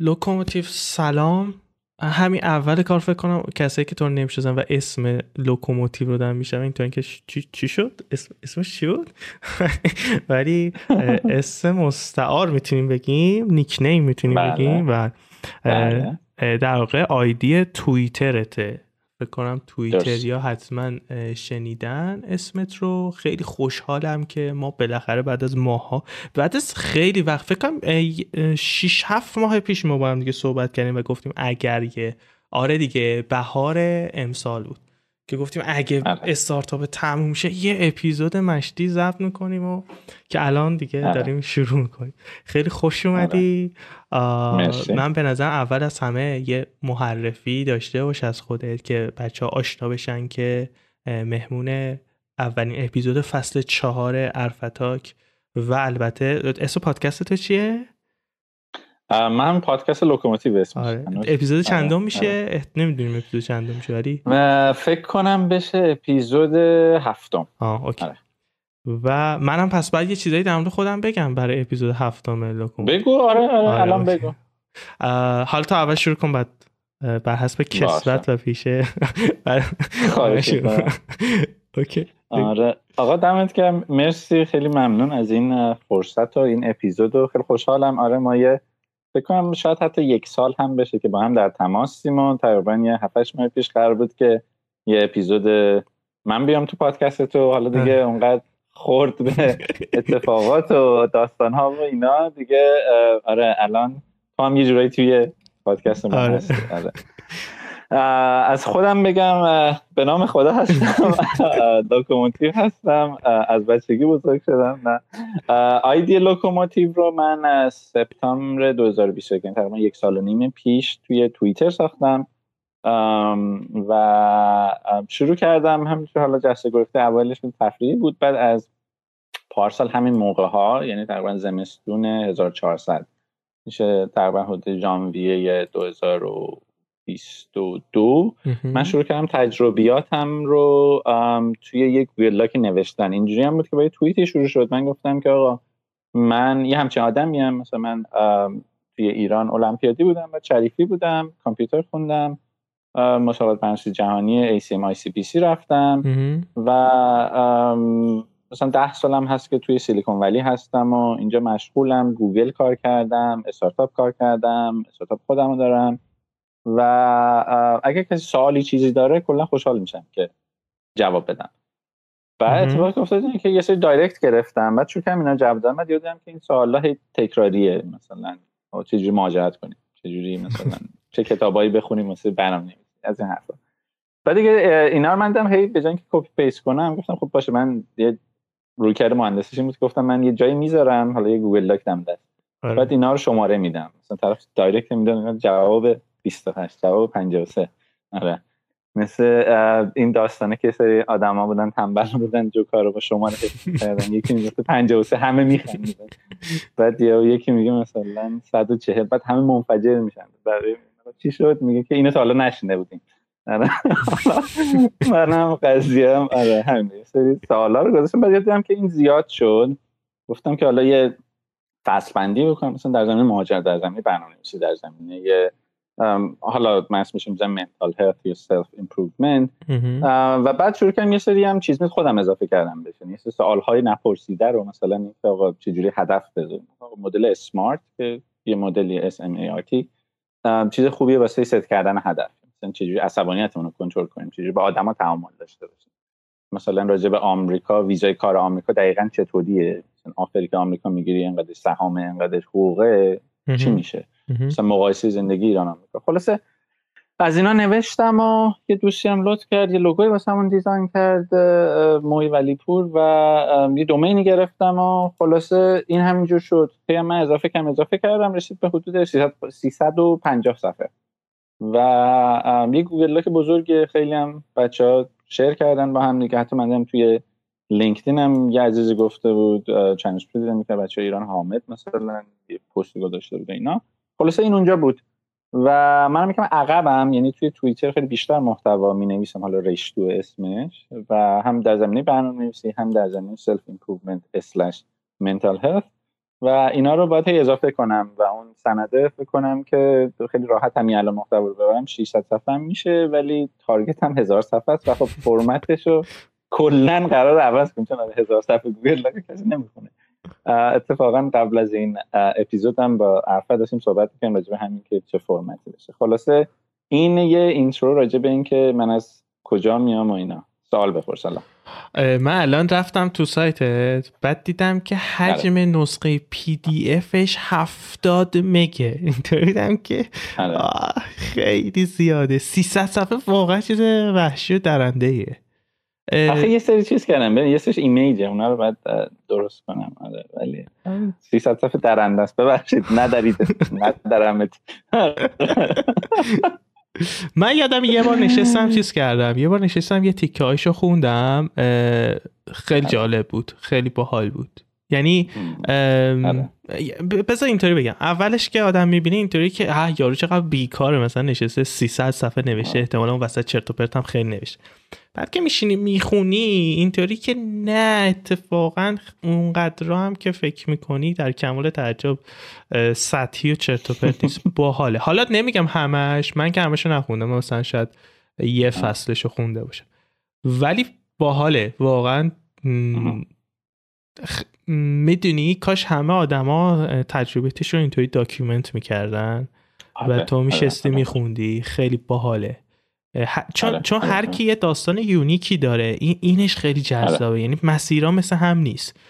لوکوموتیو سلام همین اول کار فکر کنم کسایی که تو نمی‌شدن و اسم لوکوموتیو رو دارن میشن این اینکه چی, چی شد اسم اسمش چی بود ولی اسم مستعار می‌تونیم بگیم نیک نیم می‌تونیم بله. بگیم و بله. در واقع آیدی توییترته فکر کنم توییتر یا حتما شنیدن اسمت رو. خیلی خوشحالم که ما بالاخره بعد از ماها بعد از خیلی وقت فکر کنم 6 7 ماه پیش ما با هم دیگه صحبت کردیم و گفتیم اگر یه آره دیگه بهار امسال بود. که گفتیم اگه بله. استارتاپ تموم شه یه اپیزود مشتی ضبط می‌کنیم و که الان دیگه بله. داریم شروع می‌کنیم خیلی خوش اومدی من به نظر اول از همه یه محرفی داشته باش از خودت که بچه ها آشنا بشن که مهمون اولین اپیزود فصل چهار ارفتاک و البته اسم پادکست تو چیه؟ من پادکست لوکوموتیو اسمش. آره. اپیزود آره، چندم میشه؟ آره. نمی‌دونیم اپیزود چندم میشه ولی؟ فکر کنم بشه اپیزود هفتم. آه اوکی. آره. و منم پس بعد یه چیزایی در مورد خودم بگم برای اپیزود هفتم لوکوموتیو. بگو آره, آره, آره الان بگو. حالا تا اول شروع کن بعد برعکس سرت و پیشه. اوکی. آره. آقا دمت گرم. مرسی. خیلی ممنون از این فرصت و این اپیزود و خیلی خوشحالم. آره ما یه فکر کنم شاید حتی یک سال هم بشه که با هم در تماسیم و تقریبا یه 7 ماه پیش قرار بود که یه اپیزود من بیام تو پادکست تو حالا دیگه اونقدر خورد به اتفاقات و داستان ها و اینا دیگه آره الان تو هم یه جورایی توی پادکست ما آره. آره. از خودم بگم به نام خدا هستم. لوکوموتیو هستم. از بچگی بزرگ شدم. نه. آیدی لوکوموتیو رو من از سپتامبر 2021 یعنی تقریبا یک سال و نیم پیش توی توییتر ساختم. و شروع کردم. همینطور حالا جسته گرفته اولش تفریحی بود. بعد از پارسال همین موقع ها یعنی تقریبا زمستون 1400 میشه تقریبا حدود ژانویه 2000 22 من شروع کردم تجربیاتم رو توی یک ویلاک نوشتن. اینجوری هم بود که با یه توییتی شروع شد. من گفتم که آقا من یه همچین آدمیم مثلا من توی ایران المپیادی بودم و شریفی بودم کامپیوتر خوندم مسابقات برنامه‌نویسی جهانی ACM ICPC رفتم و مثلا ده سالم هست که توی سیلیکون ولی هستم و اینجا مشغولم. گوگل کار کردم استارتاپ کار کردم استارتاپ خودم دارم. و اگه کسی سوالی چیزی داره کلا خوشحال میشم که جواب بدم. بعد اتفاقی افتاد که یه سری direct گرفتم. بعد چون اینا جواب دادم بعد یادم که این سوالا هی تکراریه. مثلا چجوری مهاجرت کنیم؟ چجوری مثلا چه کتابایی بخونیم واسه برنامه از این حرفا. بعد دیگه اینا رو من هی به جای اینکه copy paste کنم گفتم خب باشه من یه رویکرد مهندسیش بود گفتم من یه جایی می‌ذارم حالا یه Google Doc دم دست. آره. بعد اینا رو شماره میدم. مثلا طرف دایرکت میدن جواب 28 و 53 آره. مثل این داستانه که سری آدما بودن تنبل بودن جو کارو با شما کردن یکی میگه 53 همه میخندن بعد یکی میگه مثلا 140 بعد همه منفجر میشن. برای چی شد؟ میگه که اینو تا حالا نشنده بودیم. آره. منم قضیه هم آره همین. سری سوالا رو گذاشتم. بعد یادم که این زیاد شد. گفتم که حالا یه فصل بندی بکنم. مثلا در زمینه مهاجرت در زمینه برنامه‌نویسی در زمینه یه حالا من اسمش می‌ذارم mental health یا self improvement و بعد شروع کردم یه سری هم چیز خودم اضافه کردم بشه یه سری سوال های نپرسیده رو مثلا اینکه آقا چجوری هدف بذاریم مدل SMART که یه مدلی تی چیز خوبیه واسه ست کردن هدف. مثلا چجوری عصبانیتمون رو کنترل کنیم؟ چجوری با آدما تعامل داشته باشیم؟ مثلا راجع به آمریکا ویزای کار آمریکا دقیقا چطوریه؟ مثلا آفری که آمریکا می‌گیری اینقدر سهام اینقدر حقوقه چی میشه؟ مثلا مقایسه زندگی ایران آمریکا. خلاصه از اینا نوشتم و یه دوستی هم لطف کرد یه لوگوی واسه همون دیزاین کرد موی ولیپور و یه دومینی گرفتم و خلاصه این همینجور شد. که من اضافه کم اضافه کردم رسید به حدود 350 صفحه. و یه گوگل که بزرگ خیلی هم بچه ها شیر کردن با هم دیگه. حتی من توی لینکدین هم یه عزیزی گفته بود چندش دیدم که بچه ایران حامد مثلا یه پستی گذاشته بود اینا. خلاصه این اونجا بود. و منم میگم عقبم یعنی توی توییتر خیلی بیشتر محتوا می نویسم حالا رشتو اسمش. و هم در زمینه برنامه نویسی هم در زمینه سلف ایمپروومنت اسلش منتال هلت و اینا رو باید اضافه کنم و اون سنده فکر کنم که خیلی راحت همین الان محتوا رو ببرم. 600 صفحه هم میشه ولی تارگت هم هزار صفحه است و خب فرمتش رو کلا قرار عوض کنم چون هزار صفحه گوگل کسی نمی‌خونه. اتفاقا قبل از این اپیزود هم با عارفه داشتیم صحبت می‌کنیم راجع به همین که چه فرمتی بشه خلاصه این یه intro راجع به این که من از کجا میام و اینا. سوال بپرس من الان رفتم تو سایتت بعد دیدم که حجم بله. نسخه PDF ش هفتاد مگه. اینطوری دیدم که بله. خیلی زیاده. 300 صفحه واقعا چیز وحشی و درنده ایه آخه یه سری چیز کردم. یه سری ایمیجه. اونا رو باید درست کنم. آره ولی 300 صفحه درنده است. ببخشید. ندارید ندارمت من یادم یه بار نشستم چیز کردم. یه بار نشستم یه تیکه هایشو خوندم. خیلی جالب بود. خیلی باحال بود. یعنی آره. بذار اینطوری بگم. اولش که آدم می‌بینه اینطوری که اه یارو چقدر بیکاره. مثلا نشسته 300 صفحه نوشته. احتمالا اون وسط چرت و پرت هم خیلی نوشته. بعد که میشینی می‌خونی اینطوری که نه اتفاقا اونقدر هم که فکر می‌کنی در کمال تعجب سطحی و چرت و پرت نیست. باحاله. حالا نمیگم همش من که همشو نخوندم مثلا شاید یه فصلشو خونده باشم. ولی باحاله واقعا می‌دونی کاش همه آدما تجربتش رو اینطوری document می‌کردن و آره، تو میشستی آره، آره. میخوندی. خیلی باحاله. چون, چون هر کی یه داستان یونیکی داره این اینش خیلی جذابه. یعنی مسیرها مثل هم نیست.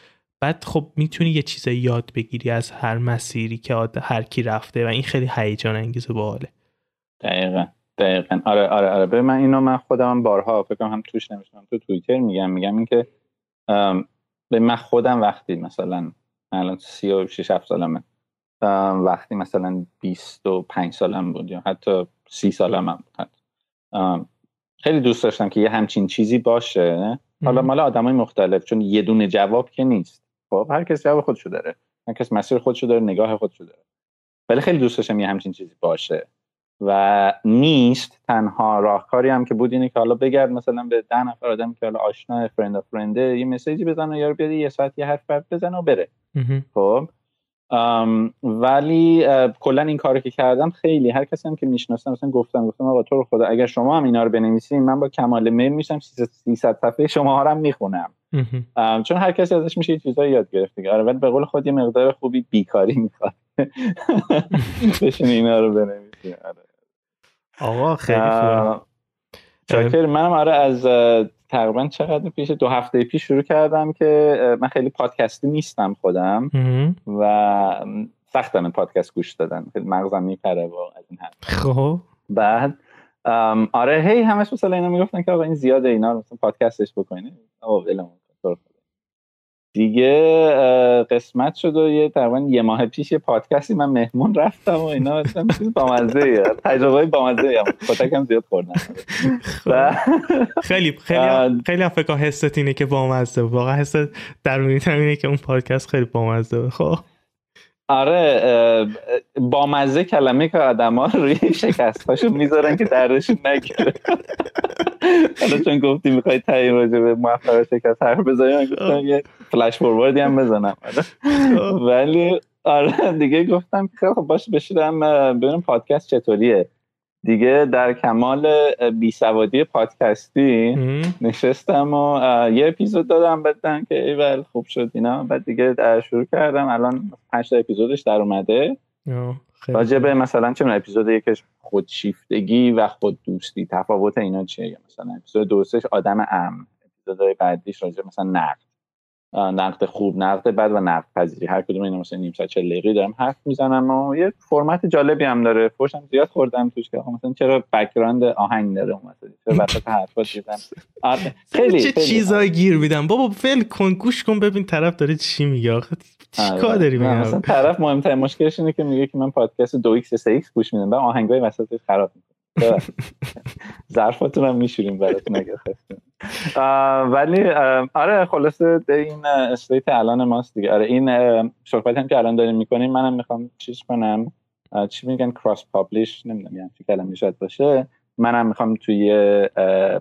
بعد خب می‌تونی یه چیز یاد بگیری از هر مسیری که هر کی رفته و این خیلی هیجان انگیز و باحاله. دقیقا دقیقا. آره آره آره. به من اینو من خودم بارها فکر هم توش نمیشم تو توییتر میگم میگم اینکه به من خودم وقتی مثلا الان سی و شیش هفت سالمه. وقتی مثلا بیست و پنج سالم بود یا حتی سی سالم هم بود. خیلی دوست داشتم که یه همچین چیزی باشه. حالا مال آدم های مختلف چون یه دونه جواب که نیست. خب هر کس جواب خودشو داره. هر کس مسیر خودشو داره نگاه خودشو داره. ولی خیلی دوست داشتم یه همچین چیزی باشه. و نیست تنها راهکاری هم که بود اینه که حالا بگرد مثلا به ده نفر آدم که حالا آشنا فرند فرنده یه مسیجی بزنه یا بیاد یه ساعت یه حرف بزنه و بره. خب ولی کلا این کاری که کردم خیلی هر کسی هم که می‌شناسم مثلا گفتم گفتم آقا تو رو خدا اگر شما هم اینا رو بنویسین من با کمال میل میشم 300 صفحه شما ها هم می‌خونم. چون هر کسی ازش میشه چیزایی یاد گرفت دیگه. آره ولی به قول خود یه مقدار خوبی بیکاری می‌خواد بشین اینا رو بنویسین. آره. آقا خیلی خوبه منم آره از تقریبا چقدر پیش دو هفته پیش شروع کردم که من خیلی پادکستی نیستم خودم و سختم پادکست گوش دادن. خیلی مغزم میپره و از این حرف. خب. بعد آره هی همش مثلا اینا می‌گفتن که آقا این زیاده اینا رو مثلا پادکستش بکنید آقا دیگه قسمت شد و یه تقریبا یه ماه پیش یه پادکستی من مهمون رفتم و اینا. اصلا چیز بامزه تجربه بامزه هم. کتکم زیاد خوردن خیلی خیلی خیلی فکر حست اینه که بامزه واقعا حست درونی اینه که اون پادکست خیلی بامزه خب. آره با مزه کلمه که آدم ها روی شکست هاشون می‌ذارن که دردشون نگیره. حالا چون گفتی می‌خوای تعیین راجع به موفق شکست حرف بزنی گفتم یه فلش فوروردی هم بزنم. ولی آره دیگه گفتم خب باشه بشیدم ببینم پادکست چطوریه. دیگه در کمال بیسوادی پادکستی نشستم و یه اپیزود دادم بدن که ایول خوب شد اینا. بعد دیگه شروع کردم. الان پنج اپیزودش در اومده. راجع به مثلا چه اپیزود یکش خودشیفتگی و خود دوستی تفاوت اینا چیه؟ مثلا اپیزود دوستش آدم ام اپیزودهای بعدیش راجع مثلا نقد. نقد خوب نقد بد و نقد پذیری. هر کدوم اینا مثلا نیم ساعت 40 دقیقه دارم حرف می‌زنم و یه فرمت جالبی هم داره. فوشم زیاد خوردم توش که مثلا چرا بک‌گراند آهنگ داره اون مثلا چرا وسط حرفا دیدم آره، خیلی چه چیزایی گیر میدم. بابا فل کن گوش کن ببین طرف داره چی میگه آخه. چیکار آره. داری میگه؟ مثلا طرف مهمترین مشکلش اینه که میگه که من پادکست 2 x 3 x گوش میدم. بعد آهنگای وسطش خراب می‌کنه. ظرفاتون هم میشوریم براتون اگر ولی آره خلاصه این state الان ماست دیگه. آره این صحبت هم که الان داریم می‌کنیم منم می‌خوام چیز کنم. چی میگن؟ cross publish نمی‌دونم یعنی چی کلمه شاید باشه. منم می‌خوام توی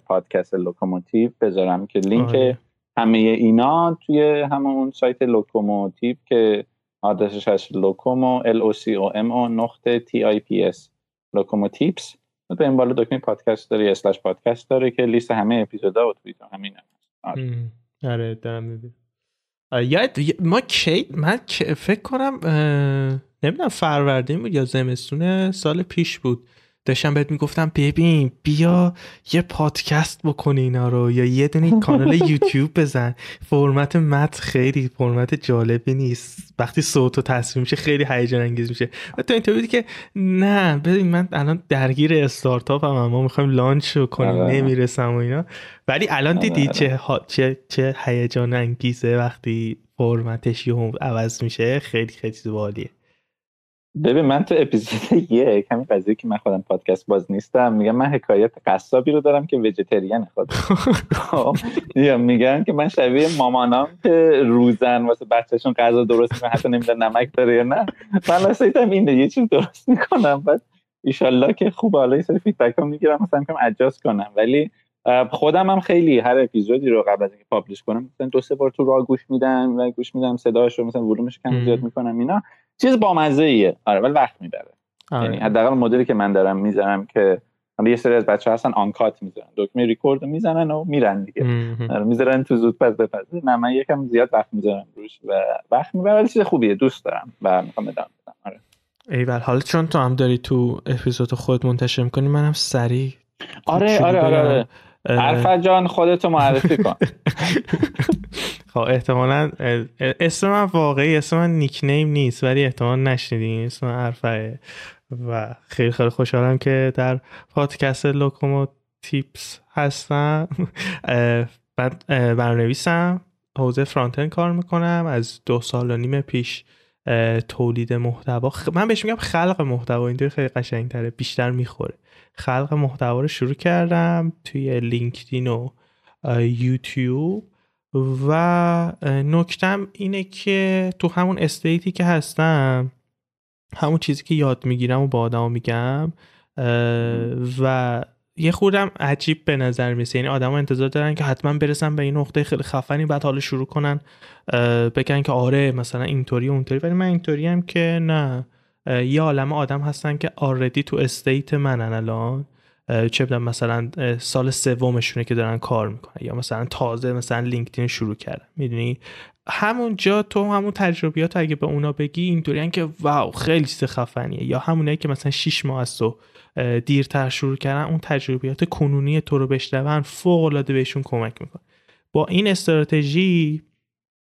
پادکست لوکوموتیو بذارم که لینک آره. همه اینا توی همون سایت لوکوموتیو که آدرسش هست لوکومو L O C O M O نقطه T I P S لوکومو tips به این بالا دکمه پادکست داره اسلش پادکست داره که لیست همه اپیزودا و توییتر همین هست آره. دارم می‌بینم. یاد ما کی من فکر کنم نمی‌دونم فروردین بود یا زمستون سال پیش بود. داشتم بهت می‌گفتم ببین بیا یه پادکست بکنی اینا رو یا یه دونه کانال یوتیوب بزن. فرمت مت خیلی فرمت جالبی نیست. وقتی صوت و تصویر میشه خیلی هیجان انگیز میشه. و تو اینطور که نه ببین من الان درگیر استارتاپ هم, ما می‌خوایم لانچ کنیم آره. نمی‌رسم و اینا. ولی الان دیدی آره، چه آره. چه چه هیجان انگیزه وقتی فرمتش یهو عوض میشه؟ خیلی خیلی بالیه ببین من تو اپیزود یک همین قضیه که من خودم پادکست باز نیستم میگم من حکایت قصابی رو دارم که وجتریان خود خب، یا میگن که من شبیه مامانام که روزن واسه بچهشون غذا درست می‌کنن حتی نمیدن نمک داره یا نه. من واسه اینه یه چیز درست می‌کنم. بعد ایشالله که خوب حالا یه سری feedback ها می‌گیرم مثلا می‌کنم adjust کنم. ولی خودم هم خیلی هر اپیزودی رو قبل از اینکه publish کنم مثلا دو سه بار تو راه گوش میدم و گوش میدم صداش رو مثلا ولومش کم زیاد می‌کنم اینا. چیز بامزه ایه آره ولی وقت می‌بره. آره. یعنی حداقل مدلی که من دارم می‌ذارم که یه سری از بچه هستن uncut می‌زنن. دکمه ریکورد می‌زنن و میرن دیگه. آره می‌ذارن تو زود پس بپس نه من یکم زیاد وقت می‌ذارم روش و وقت می‌بره ولی چیز خوبیه دوست دارم و می‌خوام بدم. آره. ایول حالا چون تو هم داری تو اپیزود خود منتشر می‌کنی منم سریع آره آره آره, آره. عرفت جان خودتو معرفی کن. احتمالا اسم من واقعی اسم من نیکنیم نیست ولی احتمال نشنیدین اسم من عرفه و خیلی خیلی خوشحالم که در پادکست لوکومو تیپس هستم بعد برنویسم حوزه فرانتن کار می‌کنم. از دو سال و نیم پیش تولید محتوا. من بهش میگم خلق محتوا اینطوری خیلی قشنگتره بیشتر می‌خوره. خلق محتوا رو شروع کردم توی لینکدین و یوتیوب. و نکتم اینه که تو همون استیتی که هستم همون چیزی که یاد می‌گیرم و با آدم میگم و یه خودم عجیب به نظر میسه یعنی آدم انتظار دارن که حتما برسن به این نقطه خیلی خفنی بعد حالا شروع کنن بگن که آره مثلا اینطوری اونطوری. ولی من اینطوری هم که نه. یه عالم آدم هستن که already تو state منن الان. چه بدم مثلا سال سومشونه که دارن کار می‌کنن یا مثلا تازه مثلا لینکدین شروع کردن. می‌دونی؟ همونجا تو همون تجربیات اگه به اونا بگی اینطوری که wow خیلی چیز خفنیه. یا همونه که مثلا 6 ماه از تو دیرتر شروع کردن اون تجربیات کنونی تو رو بشنون فوق العاده بهشون کمک می‌کنه. با این استراتژی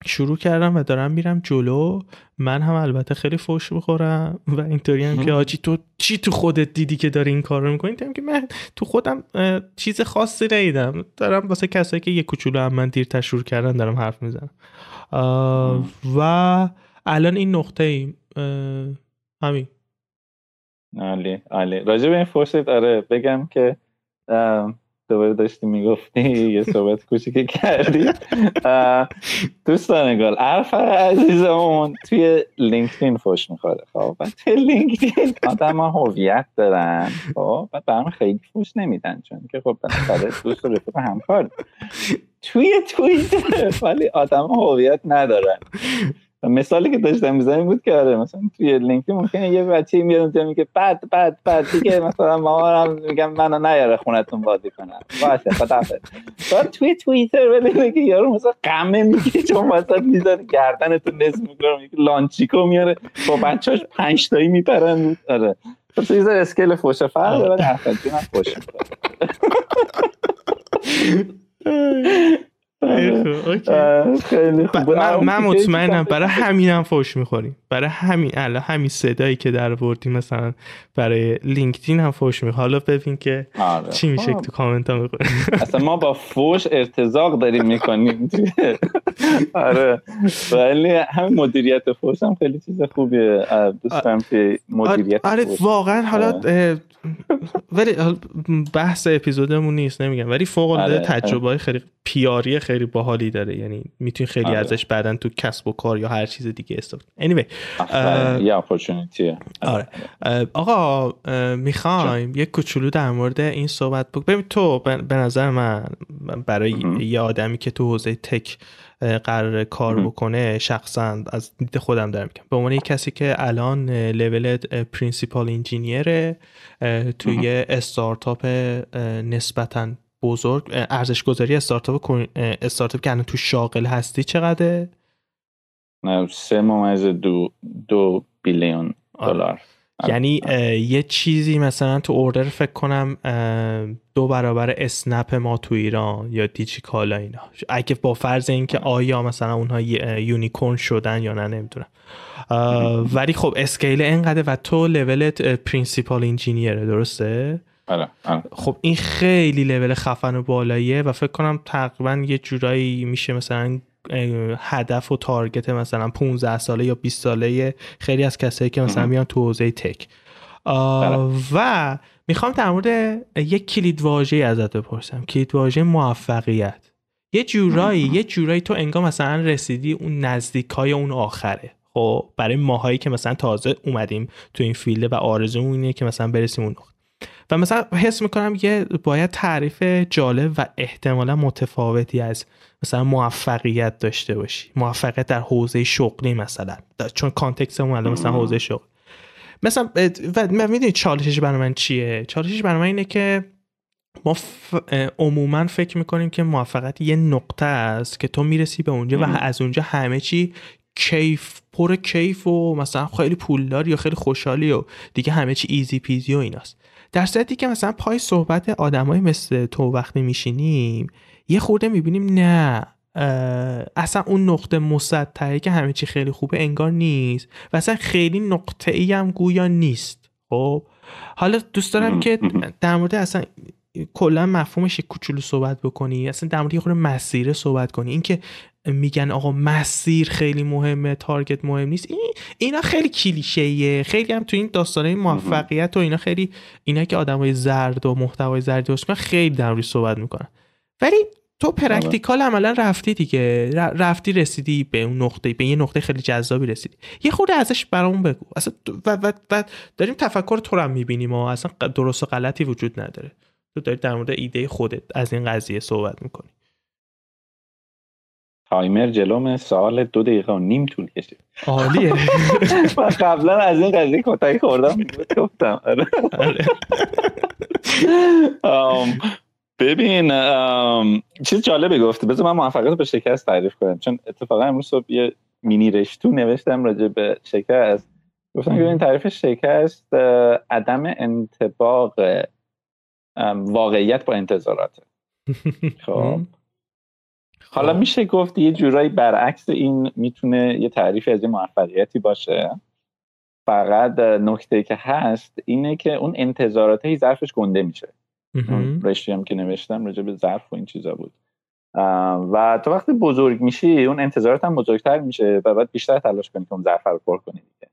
شروع کردم و دارم میرم جلو. من هم البته خیلی فوش بخورم و اینطوری هم که آجی تو چی تو خودت دیدی که داری این کار رو می‌کنی که من تو خودم چیز خاصی نیدم دارم واسه کسایی که یه کوچولو هم من دیر شروع کردن دارم حرف می‌زنم. و الان این نقطه ایم همین عالی عالی. راجع به این فرصت آره بگم که دوباره داشتی می‌گفتی یه صحبت کوچیکی کردی. دوستان گل عرف عزیزمون توی لینکدین فوش می‌خوره. خب توی لینکدین آدم هویت دارن. خب بعد برام خیلی فوش نمیدن چون که خب بالاخره دوست و رفیق همکار. توی توییتر ولی آدم هویت ندارن. مثالی که داشتم می‌زنیم بود که آره مثلا توی لینکدین ممکنه یه بچه میاد اونجا میگه بعد بعد بعد. دیگه مثلا مامانم میگم منو نیاره خونتون بازی کنم باشه خدافظ. بعد توی توییتر ولی که یارو مثلا قمه میگه چون وسط می‌ذاره گردنتون نصف می‌کنه میگه لانچیکو میاره. با بچه‌اش پنج تایی میپرن. آره. تو یه اسکیل فوش فرق ولی حرفت خوش خیلی خوب من مطمئنم برای همینم فوش می‌خوریم. برای همین الان همین صدایی که در بردیم مثلا برای لینکدین هم فوش می‌خوریم. حالا ببین که آره. چی میشه خب. تو کامنت ها می‌خوریم اصلا ما با فوش ارتزاق داریم می‌کنیم. آره. ولی همین مدیریت فوش هم خیلی چیز خوبیه. دوستم که مدیریت آره واقعا حالا ولی بحث اپیزودمون نیست نمیگم. ولی فوق العاده آره. تجربه خیلی پیاری خیلی باحالی داره. یعنی می‌تونی خیلی آره. ازش بعدا تو کسب و کار یا هر چیز دیگه استفاده anyway یه opportunity آره. آقا می‌خوایم یک کوچولو در مورد این صحبت بکنیم ببین تو به نظر من برای یه آدمی که تو حوزه tech قرار کار بکنه شخصا از دید خودم دارم میگم. به عنوان یک کسی که الان level principal engineer ه توی استارتاپ نسبتا بزرگ ارزش گذاری استارتاپ استارتاپ که الان تو شاغل هستی چقدره؟ سه ممیز دو, دو billion آره. دلار. یعنی یه چیزی مثلا تو order فکر کنم دو برابر اسنپ ما تو ایران یا دیجی کالا اینا. اگه با فرض اینکه آیا مثلا اونها unicorn شدن یا نه نمی‌دونم. ولی خب scale اینقدر و تو level ت principal engineer ه درسته؟ آره،, آره. خب این خیلی لول خفن و بالاییه و فکر کنم تقریبا یه جورایی میشه مثلا هدف و تارگت مثلا 15 ساله یا 20 ساله خیلی از کسایی که مثلا میان تو حوزه تک. بله. و می‌خوام در مورد یک کلید واژه ازت بپرسم. کلید واژه موفقیت. یه جورایی یه جورایی تو انگار مثلا رسیدی اون نزدیک های اون آخره. خب برای ماهایی که مثلا تازه اومدیم تو این فیلده و آرزو اینه که مثلا برسیم اون و مثلا حس می‌کنم یه باید تعریف جالب و احتمالا متفاوتی از مثلا موفقیت داشته باشی. موفقیت در حوزه شغلی مثلا. چون کانتکستمون الان مثلا حوزه شغل. مثلا و می‌دونی چالشش برای من چیه؟ چالشش برای من اینه که ما ف... عموما فکر می‌کنیم که موفقیت یه نقطه است که تو می‌رسی به اونجا و از اونجا همه چی کیف پر کیف و مثلا خیلی پولدار یا خیلی خوشحالی و دیگه همه چی ایزی پیزی و ایناست. در صورتی که مثلا پای صحبت آدمای مثل تو وقتی میشینیم یه خورده می‌بینیم نه. اصلا اون نقطه مسطحه که همه چی خیلی خوبه انگار نیست و اصلا خیلی نقطه ای هم گویا نیست. خب؟ حالا دوست دارم که در مورد اصلا کلا مفهومش کوچولو صحبت بکنی. اصلا در مورد یه خورده مسیره صحبت کنی. اینکه میگن آقا مسیر خیلی مهمه تارگت مهم نیست. این اینا خیلی کلیشه‌ایه. خیلی هم تو این داستانه موفقیت و اینا خیلی اینا که آدمای زرد و محتوای زرد درست خیلی در صحبت می‌کنن ولی تو practical عملا رفتی دیگه. رفتی رسیدی به اون نقطه به یه نقطه خیلی جذابی رسیدی. یه خورده ازش برامون بگو. اصلا و, و, و داریم تفکر تو رو می‌بینیم و اصلا درست و غلطی وجود نداره. تو داری در مورد ایده خودت از این قضیه صحبت می‌کنی. تایمر جلوم سوال دو دقیقه و نیم طول کشید. عالیه. من قبلا از این قضیه کتایی خوردم. گفتم آره. ببین چیز جالبه گفته بذار من موفقیت به شکست تعریف کنم. چون اتفاقا امروز صبح یه مینی رشتو نوشتم راجع به شکست. گفتم که این تعریف شکست عدم انتباق واقعیت با انتظاراته. خب. حالا خب. میشه گفت یه جورایی برعکس این می‌تونه یه تعریف از این موفقیتی باشه. فقط نکته که هست اینه که اون انتظارات هی ظرفش گنده میشه. رشتی هم که نوشتم راجع به ظرف و این چیزا بود. و تو وقتی بزرگ میشی اون انتظارات هم بزرگتر میشه و باید بیشتر تلاش کنی که اون ظرف رو پر کنی دیگه.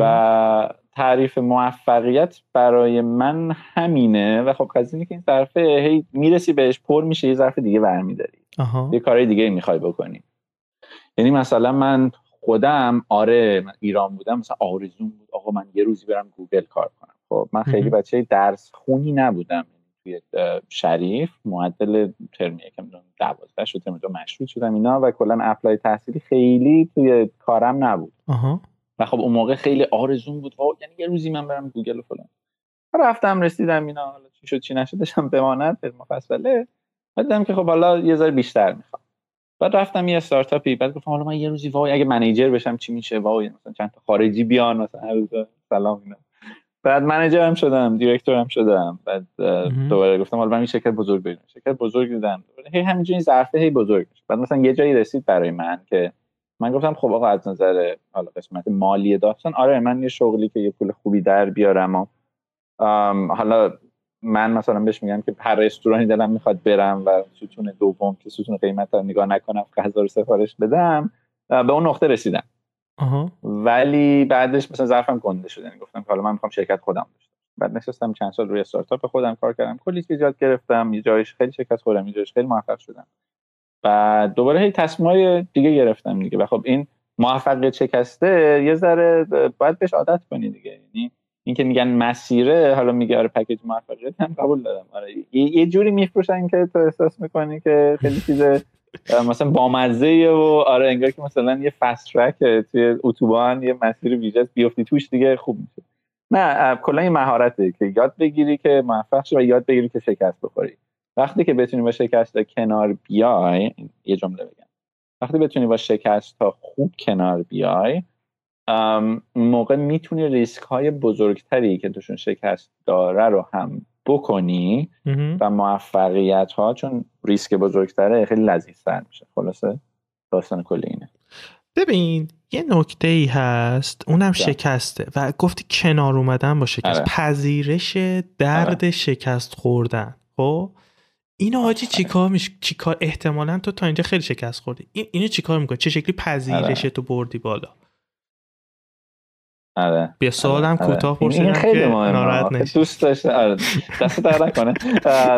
و تعریف موفقیت برای من همینه و خب قضیه که این ظرفه هی می‌رسی بهش پر میشه یه ظرف دیگه برمیداری. یه کارهای دیگه می‌خوای بکنی. یعنی مثلا من خودم آره من ایران بودم مثلا آرزوم بود آقا من یه روزی برم گوگل کار کنم. خب من خیلی بچه درس خونی نبودم. توی شریف معدل ترم یکم دوازده شد ترم مشروط شدم اینا و کلا apply تحصیلی خیلی توی کارم نبود. و خب اون موقع خیلی آرزوم بود یعنی یه روزی من برم گوگل و فلان. رفتم رسیدم اینا حالا چی شد چی نشد داشتم بماند به مفصله. بعد دیدم که خب حالا یه ذره بیشتر می‌خوام. بعد رفتم یه استارتاپی بعد گفتم حالا من یه روزی وای اگه منیجر بشم چی میشه؟ وای مثلا چند تا خارجی بیان مثلا هر روز سلام اینا. بعد منیجرم شدم دیرکتورم شدم بعد دوباره گفتم حالا من این شرکت بزرگ بگیرم شرکت بزرگ دیدم. هی همینجوری ظرفه هی بزرگ بعد مثلا یه جایی رسید برای من که من گفتم خب آقا از نظر حالا قسمت مالی داستان آره من یه شغلی که یه پول خوبی در بیارم و حالا من مثلا بهش میگم که هر رستورانی دلم می‌خواد برم و ستون دوم که ستون قیمت رو نگاه نکنم غذا رو سفارش بدم به اون نقطه رسیدم. ولی بعدش مثلا ظرفم گنده شده. یعنی گفتم حالا من می‌خوام شرکت خودم داشته بعد نشستم چند سال روی استارتاپ خودم کار کردم. کلی چیز یاد گرفتم. یه جایش خیلی شرکت خوردم یه جایش خیلی موفق شدم. و دوباره هی تصمیمای دیگه گرفتم دیگه. و خب این موفقیت شکسته یه ذره باید بهش عادت کنی دیگه. یعنی اینکه میگن مسیره حالا میگه آره پکیج موفقیت هم قبول دارم. آره یه جوری میفروشن که تو احساس می‌کنی که خیلی چیز مثلا بامزه و آره انگار که مثلا یه فست ترک توی اتوبان یه مسیر ویژه بیفتی توش دیگه خوب میشه. نه کلا این مهارته که یاد بگیری که موفق شی و یاد بگیری که شکست بخوری. وقتی که بتونی با شکست کنار بیای یه جمله بگم. وقتی بتونی با شکست تا خوب کنار بیای موقع می‌تونی ریسک های بزرگتری که توشون شکست داره رو هم بکنی و موفقیت ها چون ریسک بزرگتره خیلی لذیذتر میشه. خلاصه؟ داستان کلی اینه. ببین یه نکته ای هست. اونم شکسته. و گفتی کنار اومدن با شکست. آره. پذیرش درد آره. شکست خوردن. خب؟ اینو حاجی چیکار میش چیکار احتمالا تو تا اینجا خیلی شکست خوردی. این اینو چیکار می‌کنه چه شکلی پذیرش تو بردی بالا؟ آره. بیا سوالم آره. کوتاه پرسیدم خیلی که ناراحت نشی دوست داشتم آره. دست در نکنه.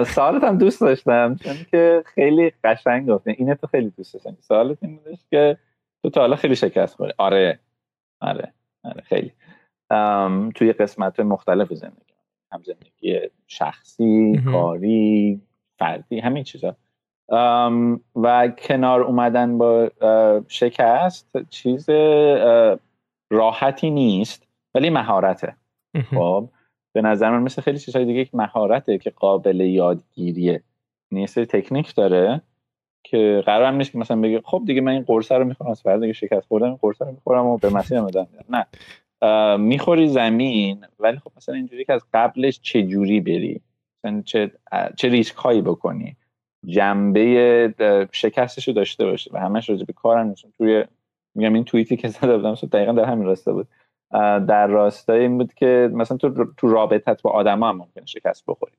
سوالت هم دوست داشتم چون که خیلی قشنگ گفتی اینه تو خیلی دوست داشتم سوالت این بودش که تو تا حالا خیلی شکست خوردی. آره. آره. آره خیلی. توی قسمت مختلف زندگی. هم زندگی شخصی کاری فردی همین چیزا. و کنار اومدن با شکست چیز راحتی نیست ولی مهارته. خب به نظر من مثل خیلی چیزهای دیگه یک مهارته که قابل یادگیریه. یعنی تکنیک داره که قرار نیست که مثلا بگه خب دیگه من این قرصه رو می‌خورم از فردا دیگه شکست خوردم این قرصه رو می‌خورم و به مسیر ادامه نه. می‌خوری زمین ولی خب مثلا اینجوری که از قبلش چه جوری بری؟ مثلا چه چه ریسک هایی بکنی؟ جنبه شکستش رو داشته باشه و همش راجع به کارم توی میگم این توییتی که زده بودم دقیقا در همین راسته بود. در راستای این بود که مثلا تو تو رابطت با آدم هم ممکنه شکست بخوری.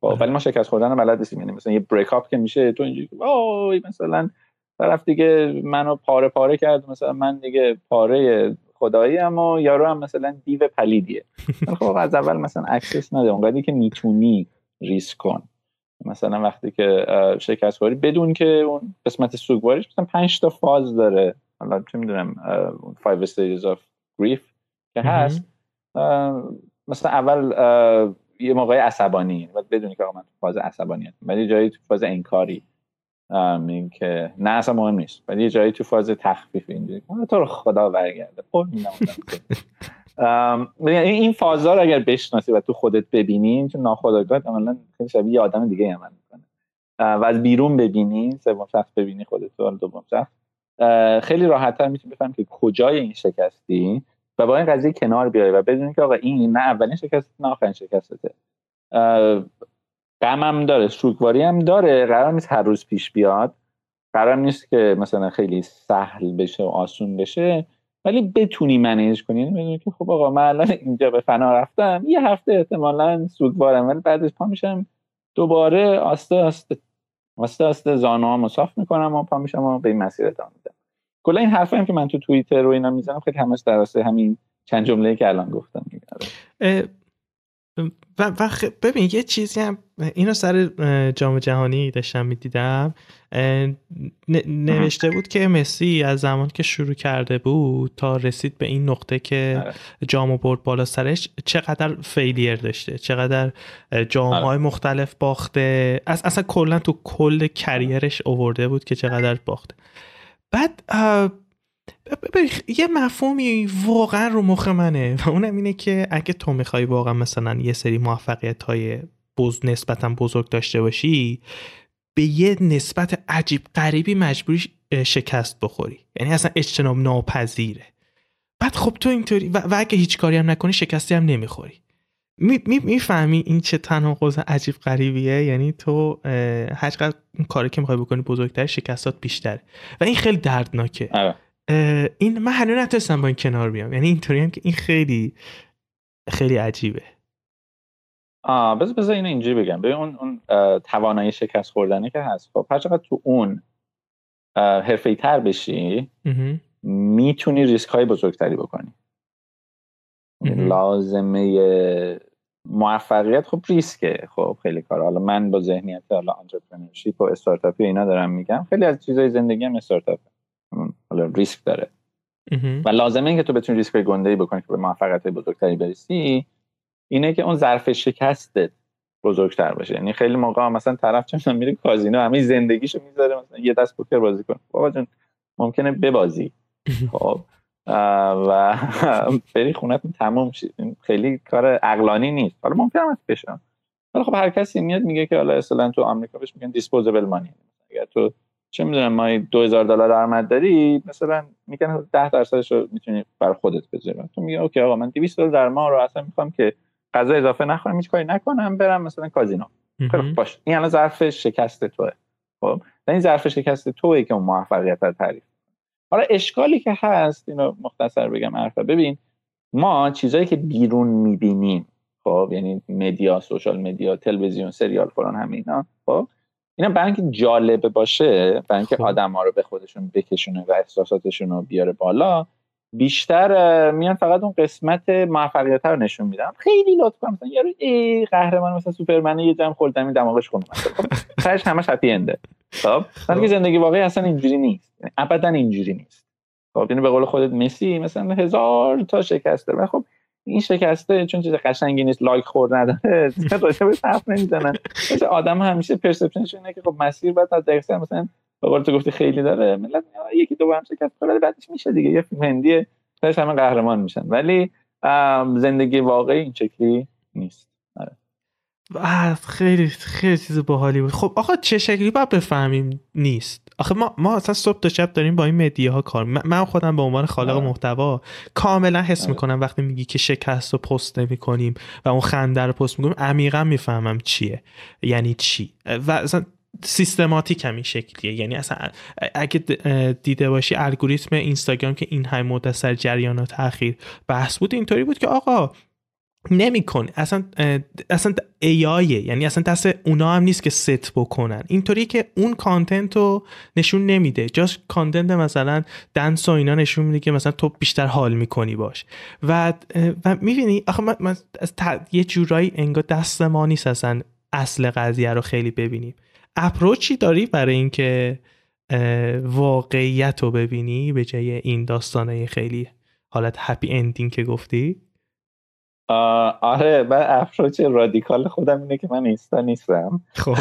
خب، ولی ما شکست خوردن بلد نیستیم. یعنی مثلا یه بریک اپ که میشه تو اینجوری وای مثلا طرف دیگه منو پاره پاره کرد مثلا من دیگه پاره خدایی اما یارو هم مثلا دیو پلیدیه. خب از اول مثلا اکسس نده. اونقدری که می‌تونی ریسک کن. مثلا وقتی که شکست می‌خوری بدون که اون قسمت سوگواریش مثلا 5 تا فاز داره. حالا چه می‌دونم 5 stages of grief که هست. مثلا اول یه موقع عصبانی. و بدونی که من تو فاز عصبانیت ولی جایی تو فاز انکاری. این که نه اصلا مهم نیست. ولی یه جایی تو فاز تخفیف اینجوری. تو رو خدا برگرده. خب این فازا رو اگر بشناسی و تو خودت ببینی چون ناخودآگاه عملا خیلی شبیه یه آدم دیگه عمل می‌کنه و از بیرون ببینی سوم شخص ببینی خودت تو دوم شخص. خیلی راحتتر می‌تونی بفهم که کجای این شکستی و با این قضیه کنار بیای و بدونی که آقا این نه اولین شکست نه آخرین شکستته. غمم داره سوگواری هم داره قرار نیست هر روز پیش بیاد قرار نیست که مثلا خیلی سهل بشه و آسون بشه ولی بتونی منیج کنی یعنی بدونی که خب آقا من الان اینجا به فنا رفتم یه هفته احتمالا سوگوارم ولی بعدش پا میشم دوباره آسته آسته. آسته آسته زانوامو صاف می‌کنم و پا میشم و به این مسیر ادامه میدم. کلا این حرفایی که من تو توییتر رو اینا می‌زنم خیلی همش در همین چند جمله که الان گفتم و, و ببین یه چیزی هم اینو سر جام جهانی داشتم می‌دیدم نوشته بود که مسی از زمان که شروع کرده بود تا رسید به این نقطه که آره. جام برد بالا سرش چقدر فیلیر داشته چقدر جام های آره. مختلف باخته از اصلا کلا تو کل کریرش اوورده بود که چقدر باخته بعد یه مفهومی واقعا رو مخ منه و اونم اینه که اگه تو می‌خوای واقعا مثلا یه سری موفقیت های بز نسبتا بزرگ داشته باشی به یه نسبت عجیب غریبی مجبوری شکست بخوری. یعنی اصلا اجتناب ناپذیره. بعد خب تو اینطوری و, و اگه هیچ کاری هم نکنی شکستی هم نمی‌خوری. می‌فهمی می این چه تناقض عجیب غریبیه؟ یعنی تو هر قدر اون کاری که می‌خوای بکنی بزرگتر شکستات بیشتره. و این خیلی دردناکه. آره. این من هنوز نتونستم با این کنار بیام. یعنی اینطوری هم که این خیلی خیلی عجیبه. آه بذار بذار اینو اینجوری بگم. ببین اون اون توانایی شکست خوردنه که هست خب هر چقدر تو اون حرفه‌ای تر بشی می‌تونی ریسک های بزرگتری بکنی. لازمه موفقیت خب ریسکه. خب خیلی کار. حالا من با ذهنیت حالا entrepreneurship و استارتاپی اینا دارم میگم. خیلی از چیزای زندگی هم استارتاپ حالا ریسک داره. و لازمه این که تو بتونی ریسک گنده ای بکنی که به موفقیت بزرگتری برسی اینه که اون ظرف شکستت بزرگتر باشه. یعنی خیلی موقع مثلا طرف چون میره کازینو همه زندگیشو می‌ذاره مثلا یه دست پوکر بازی کنه. بابا جون ممکنه ببازی. خب و بری خونت تموم شید خیلی کار عقلانی نیست. حالا ممکنه هم بشه ولی خب هر کسی میاد میگه که حالا اصلا تو آمریکا بهش میگن دیسپوزبل مانی اگر تو چه می‌دونم ما 2000 دلار درآمد داری مثلا میگن 10 درصدش رو می‌تونی بر خودت بذاری. تو میگه اوکی آقا من 200 دلار در ماه رو اصلا می‌خوام که غذا اضافه نخورم هیچ کاری نکنم برم مثلا کازینو. خب باش. این الان ظرف شکست توه. خب؟ این ظرف شکست توه که اون موفقیت رو تعریف حالا اشکالی که هست اینو مختصر بگم حرفا. ببین ما چیزایی که بیرون می‌بینیم خب؟ یعنی media social media تلویزیون سریال فلان همه اینا خب؟ اینا برای اینکه جالبه باشه برای اینکه خب. آدم ها رو به خودشون بکشونه و احساساتشون رو بیاره بالا بیشتر میان فقط اون قسمت موفقیت رو نشون میدم خیلی لطفا مثلا یارو ای قهرمان مثلا سوپرمن یه جمع خلدمی دماغش خون خب سرش همش هپی انده خب ولی زندگی واقعی اصلا اینجوری نیست. یعنی ابدا اینجوری نیست. خب یعنی به قول خودت مسی مثلا هزار تا شکسته. خب این شکسته چون چیز قشنگی نیست لایک خور نداره. راجع به حرف نمی‌زنن. آدم همیشه پرسپشنش اینه که خب مسیر بعد از دقیقه مثلا به قول تو گفتی خیلی داره ملت یکی دو هم شکست خورده بعدش میشه دیگه. یه فیلم هندیه همه قهرمان میشن. ولی زندگی واقعی این شکلی نیست. خیلی خیلی چیز باحالی بود. خب آقا چه شکلی باید بفهمیم نیست؟ آخه ما ما اصلا صبح تا شب داریم با این ها کار من خودم به عنوان خالق آه. محتوا کاملا حس آره. می‌کنم وقتی میگی که شکست رو پست نمی کنیم و اون خنده رو پست می‌کنیم عمیقا می‌فهمم چیه. یعنی چی؟ و اصلا سیستماتیک هم این شکلیه. یعنی اصلا اگه دیده باشی الگوریتم اینستاگرام که این های مدت سر جریانات تاخیر بحث بود اینطوری بود که آقا نمیکن اصلا اصلا ایایه یعنی اصلا دست اونا هم نیست که ست بکنن. اینطوری که اون کانتنت رو نشون نمیده. جاش کانتنت مثلا دنس و اینا نشون میده که مثلا تو بیشتر حال می‌کنی باش. و و می‌بینی آخه من, یه جورایی انگار دست ما نیست اصلا اصل قضیه رو خیلی ببینیم. approach ی داری برای اینکه واقعیت رو ببینی به جای این داستانه خیلی حالت happy ending که گفتی؟ آره من approach رادیکال خودم اینه که من اینستا نیستم. خب.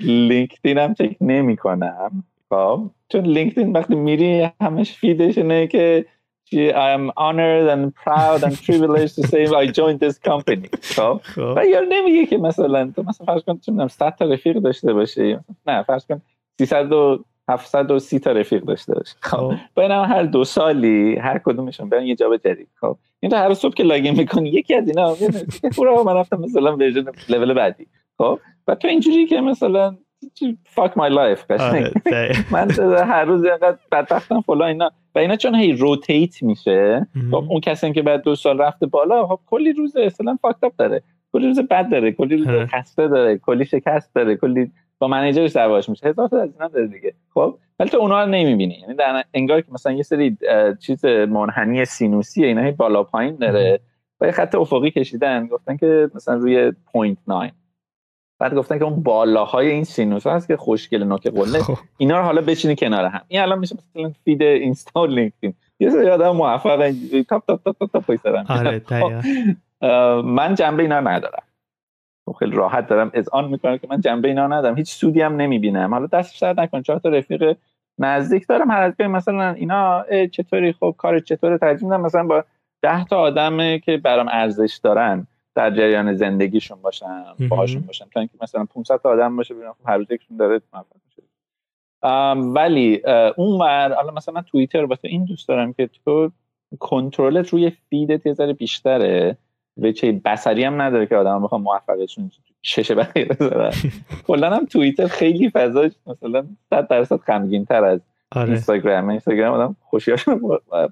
لینکدین هم چک نمی کنم خب چون لینکدین وقتی میری همش feed ش اینه که I am honored and proud and privileged to say I joined this company. خب, خب. و یار نمیگه که مثلا تو مثلا فرض کن چون 100 تا رفیق داشته باشی. نه فرض کن 300 و 730 تا رفیق داشته باشه. خب, خب. با هر دو سالی هر کدومشون برن یه job جدید خب این هر صبح که login می‌کنی یکی از اینا برو من رفتم مثلا version level بعدی. خب و تو اینجوری که مثلا fuck my life من هر روز اینقدر بدبختم فلان اینا. و اینا چون هی rotate میشه خب اون کسی که بعد دو سال رفته بالا خب کلی روز اصلا fucked داره. کلی روز بد داره کلی روز آره. خسته داره کلی شکست داره کلی با manager ش دعواش میشه. هزار تا از اینا داره دیگه. خب؟ ولی تو اونها رو نمی‌بینی. یعنی در انگار که مثلا یه سری چیز منحنی سینوسی اینا بالا پایین داره. و یه خط افقی کشیدن. گفتن که مثلا روی point 9 بعد گفتن که اون بالاهای این سینوس هست که خوشگل نوک قله. خب. اینا رو حالا بچینی کنار هم. این الان میشه مثلا feed اینستا لینکدین. یه سری آدم موفق top top top top top آره من جنبه اینا ندارم. خب خیلی راحت دارم اذعان می‌کنم که من جنبه اینا ندارم. هیچ سودی هم نمی‌بینم. حالا دستش درد نکنه. چهار تا رفیق نزدیک دارم. هر از مثلا اینا چطوری؟ خب کار چطور؟ ترجیح میدم مثلا با ده تا آدم که برام ارزش دارن در جریان زندگیشون باشم باهاشون باشم. تا اینکه مثلا 500 تا آدم باشه ببینم خب هر روز یکشون داره موفق میشه. ولی اون ور حالا مثلا من توییتر واسه این دوست دارم که تو کنترلت روی فیدت یه ذره بیشتره. چه بصری هم نداره که آدم بخوام موفقشون چشه بقیه بذارن کلا هم توییتر خیلی فضاش مثلا 100 درصد غمگین تر از آره. اینستاگرام. اینستاگرام آدم خوشیاشون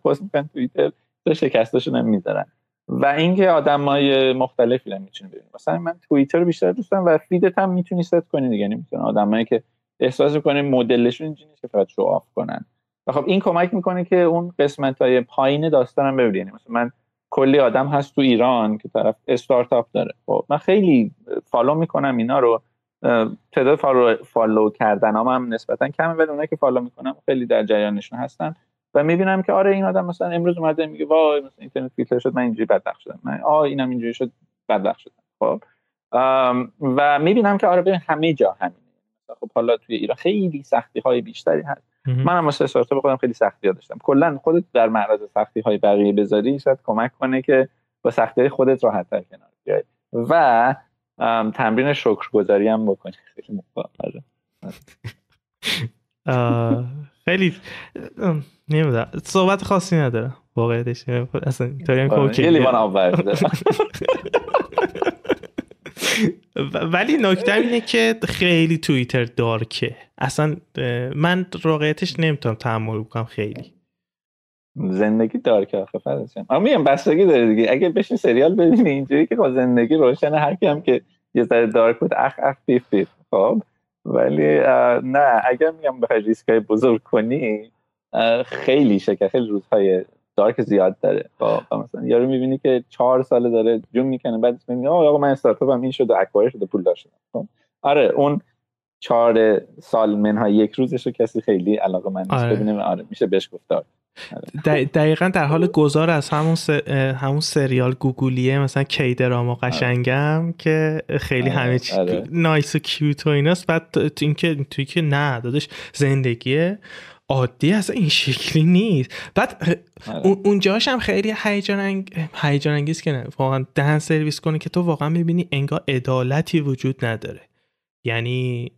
پست می‌کنن توییتر تو شکستاشون هم می‌ذارن. و اینکه آدمای مختلفی هم می‌تونی ببینی. مثلا من توییتر رو بیشتر دوست دارم و feed ت هم می‌تونی ست کنی دیگه. یعنی می‌تونن آدمایی که احساس می‌کنی مدلشون اینجوری نیست که فقط show off کنن. و خب این کمک می‌کنه که اون قسمت های پایین داستانم ببینی. یعنی مثلا من کلی آدم هست تو ایران که طرف استارتاپ داره. خب من خیلی follow می‌کنم اینا رو. تعداد follow, follow کردن هم, هم نسبتا کمه ولی اونایی که follow می‌کنم خیلی در جریانشون هستن. و می‌بینم که آره این آدم مثلا امروز اومده میگه وای مثلا اینترنت فیلتر شد من اینجوری بدبخت شدم. من آ اینم اینجوری شد بدبخت شدم. خب؟ و می‌بینم که آره ببین همه جا همینه. خب حالا توی ایران خیلی سختی های بیشتری هست. من هم واسه استارتاپ خودم خیلی سختی ها داشتم. کلا خودت در معرض سختی های بقیه بذاری شاید کمک کنه که با سختی های خودت راحت تر کنار بیای. و تمرین شکرگزاری هم بکنی. خیلی خیلی نمی‌دونم. صحبت خاصی نداره واقعیتش. اصلا اینطوری آره، یه لیوان آب ولی نکته اینه که خیلی توییتر دارکه. اصلا من واقعیتش نمی‌تونم تحمل بکنم خیلی. زندگی دارکه آخه فرضیم اما میگم بستگی داره دیگه. اگه بشین سریال ببینی اینجوری که با زندگی روشن هر کیم که یه ذره دارک بود اخ اخ پیف پیف خب. ولی نه اگر میگم بخوای ریسک بزرگ کنی خیلی شکر خیلی روزهای دارک زیاد داره. با مثلا یارو می‌بینی که چهار ساله داره جون می‌کنه بعد می‌بینی آقا من استارتاپ هم این شد و اکوایر شده پول داشتم. خب؟ آره اون چهار سال منها یک روزش رو کسی خیلی علاقه من نیست. آره. ببینه آره میشه بهش گفتار. دقیقا در حال گذار از همون, همون سریال گوگولیه مثلا کی دراما آره. قشنگم که خیلی آره، همه چی نایس و کیوت و ایناست. بعد تو اینکه توی که نه دادش زندگیه. عادی از این شکلی نیست. بعد آره. اونجاش هم خیلی هیجان هیجان انگیز که نه. واقعا دهن سرویس کنه که تو واقعا می‌بینی انگار عدالتی وجود نداره. یعنی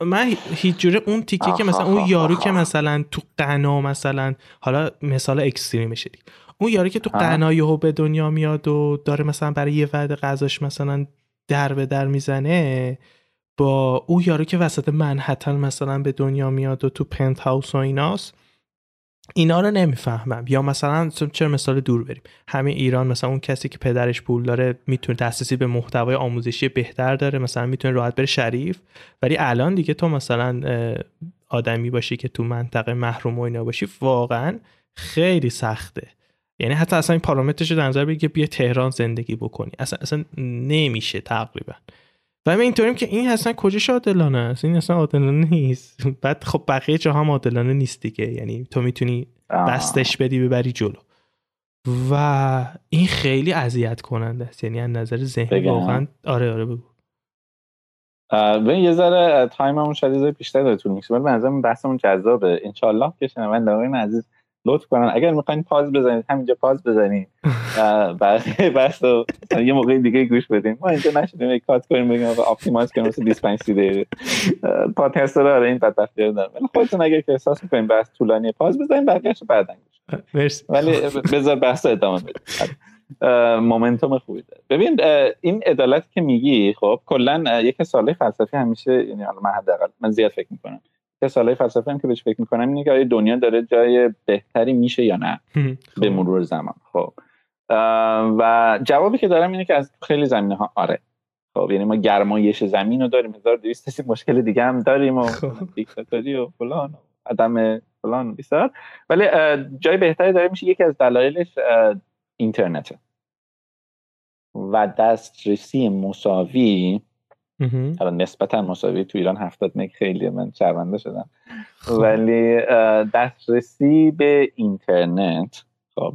من هیچ جوره اون تیکه که مثلا اون یارو که مثلا تو قنا مثلا حالا مثال اکستریم دید اون یارو که تو قنا یهو به دنیا میاد و داره مثلا برای یه وعده غذاش مثلا در به در می‌زنه با او یارو که وسط منحتن مثلا به دنیا میاد و تو پنت هاوس و ایناست اینا رو نمی‌فهمم. یا مثلا چرا مثال دور بریم. همه ایران مثلا اون کسی که پدرش پول داره می‌تونه دسترسی به محتوای آموزشی بهتر داره مثلا می‌تونه راحت بره شریف. ولی الان دیگه تو مثلا آدمی باشی که تو منطقه محروم و اینا باشی واقعا خیلی سخته. یعنی حتی اصلا این پارامترش رو در نظر بگیر بیا تهران زندگی بکنی. اصلا اصلا نمیشه تقریبا. و من اینطوریم که این اصلا کجاش عادلانه است؟ این اصلا عادلانه نیست. بعد خب بقیه جا هم عادلانه نیست دیگه. یعنی تو می‌تونی بستش بدی ببری جلو. و این خیلی اذیت کننده است. یعنی از نظر ذهنی واقعا آره آره بگو. به یه ذره تایممون شاید بیشتر داره طول می‌کشه ولی به نظرم بحثمون جذابه. انشالله که شنوندگان عزیز لطف کنن. اگر می‌خواین pause بزنید همینجا pause بزنید. بقیه بحث یه موقع دیگه گوش بدیم ما اینجا نشدیم cut کنیم بگیم optimize کنیم مثل 25 30 دقیقه. پادکست رو این بدبختی رو دارم. ولی خودتون اگر که احساس می‌کنین بحث طولانی pause بزنید بقیه‌اش رو بعداً گوش ولی بذار بحث ادامه بدیم. momentum خوبی داره. ببین این عدالت که میگی خب کلا یک مسئله فلسفی همیشه یعنی من حداقل من زیاد فکر می‌کنم. که سالهای فلسفه هم که بهش فکر می‌کنم اینه که آیا دنیا داره جای بهتری میشه یا نه خب. به مرور زمان. خب. و جوابی که دارم اینه که از خیلی زمینه ها آره. خب یعنی ما گرمایش زمین رو داریم. 1200 مشکل دیگه هم داریم و خب. دیکتاتوری و فلان و عدم فلان بیشتر ولی جای بهتری داره میشه یکی از دلایلش اینترنته. و دسترسی مساوی حالا نسبتا مساوی تو ایران 70 مگ خیلی من شرمنده شدم. خب. ولی دسترسی به اینترنت خب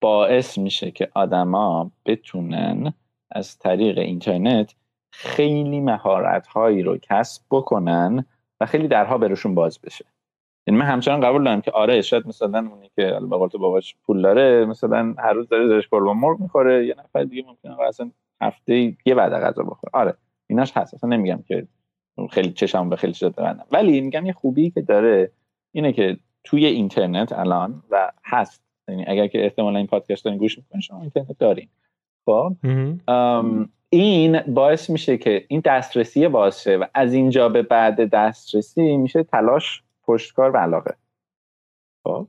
باعث میشه که آدما بتونن از طریق اینترنت خیلی مهارت هایی رو کسب بکنن و خیلی درها برشون باز بشه. یعنی من همچنان قبول دارم که آره شاید مثلا اونی که به قول باباش پول داره مثلا هر روز داره زرش با مرغ می‌خوره یه نفر دیگه ممکنه اصلا هفته یه بعد غذا بخوره. آره. ایناش هست. اصلا نمیگم که خیلی چشم به خیلی شده ببندم ولی میگم یه خوبی که داره اینه که توی اینترنت الان و هست. یعنی اگر که احتمالا این پادکست دارین گوش می‌کنین شما اینترنت دارین. خب؟ این باعث میشه که این دسترسی باشه و از اینجا به بعد دسترسی میشه تلاش پشتکار و علاقه. خب؟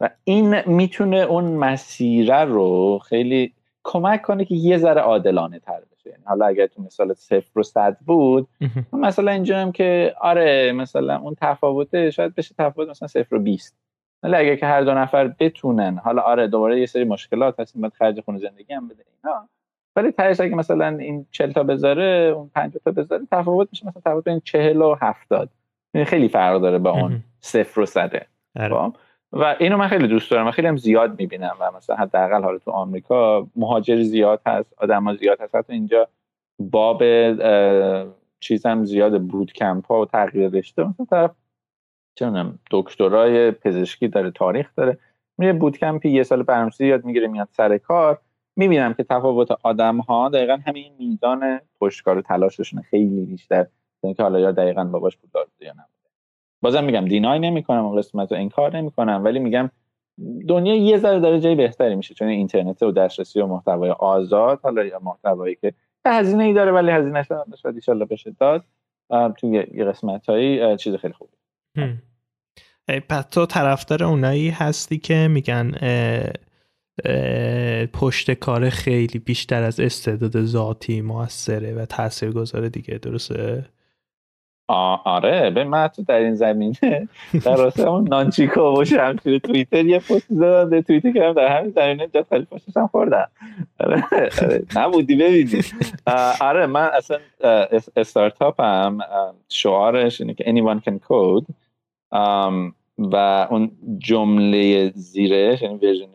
و این می‌تونه اون مسیره رو خیلی کمک کنه که یه ذره عادلانه تر بشه. یعنی حالا اگر تو مثال صفر و صد بود مثلا اینجا هم که آره مثلا اون تفاوته شاید بشه تفاوت مثلا صفر و بیست. ولی اگر که هر دو نفر بتونن حالا آره دوباره یه سری مشکلات هست باید خرج خونه زندگی هم بده اینا. ولی تهش اگه مثلا این 40 تا بذاره اون 50 تا بذاره تفاوت میشه مثلا تفاوت بین 40 و 70 یعنی خیلی فرق داره با اون صفر و صده. آره. خب؟ و اینو من خیلی دوست دارم و خیلی هم زیاد می‌بینم و مثلا حداقل حالا تو آمریکا مهاجر زیاد هست آدم ها زیاد هست. حتی اینجا باب چیز هم زیاد بود کمپ ها و تغییر رشته. مثلا طرف چه دکترای پزشکی داره تاریخ داره میره بودکمپی یه سال برنامه‌ریزی یاد می‌گیره میاد سر کار. می‌بینم که تفاوت آدم ها دقیقا همین میزان پشتکار و تلاششون خیلی بیشتر. که حالا یا دقیقا باباش بود یا نبوده بازم میگم دینای نمی‌کنم اون قسمت رو انکار نمی‌کنم ولی میگم دنیا یه ذره داره جای بهتری میشه چون اینترنت و دسترسی و محتوای آزاد حالا یا محتوایی که هزینه ای داره ولی هزینه شاید ان بشه داد. تو یه قسمت هایی چیز خیلی خوبی. پس تو طرفدار اونایی هستی که میگن پشت کار خیلی بیشتر از استعداد ذاتی موثره و تاثیر گذاره دیگه درسته؟ آره به من تو در این زمینه در راسته همون نانچیکو و شمشیر تویتر یه پست دادم در توییتر کردم در همین زمینه جا خیلی پشتش هم خوردم آره, آره. نبودی ببینی آره من اصلا استارتاپ هم شعارش اینه که anyone can code و اون جمله زیرش یعنی ورژن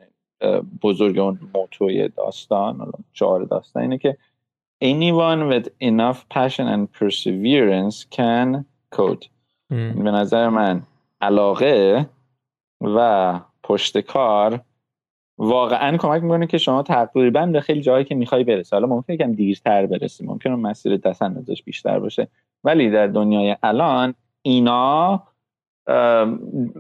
بزرگ اون موتوی داستان شعار داستان اینه که anyone with enough passion and perseverance can code. به نظر من علاقه و پشت کار واقعا کمک می‌کنه که شما تقریبا به خیلی جایی که می‌خوای برسی. حالا ممکنه کم دیرتر برسی. ممکنه مسیر دست اندازش بیشتر باشه. ولی در دنیای الان اینا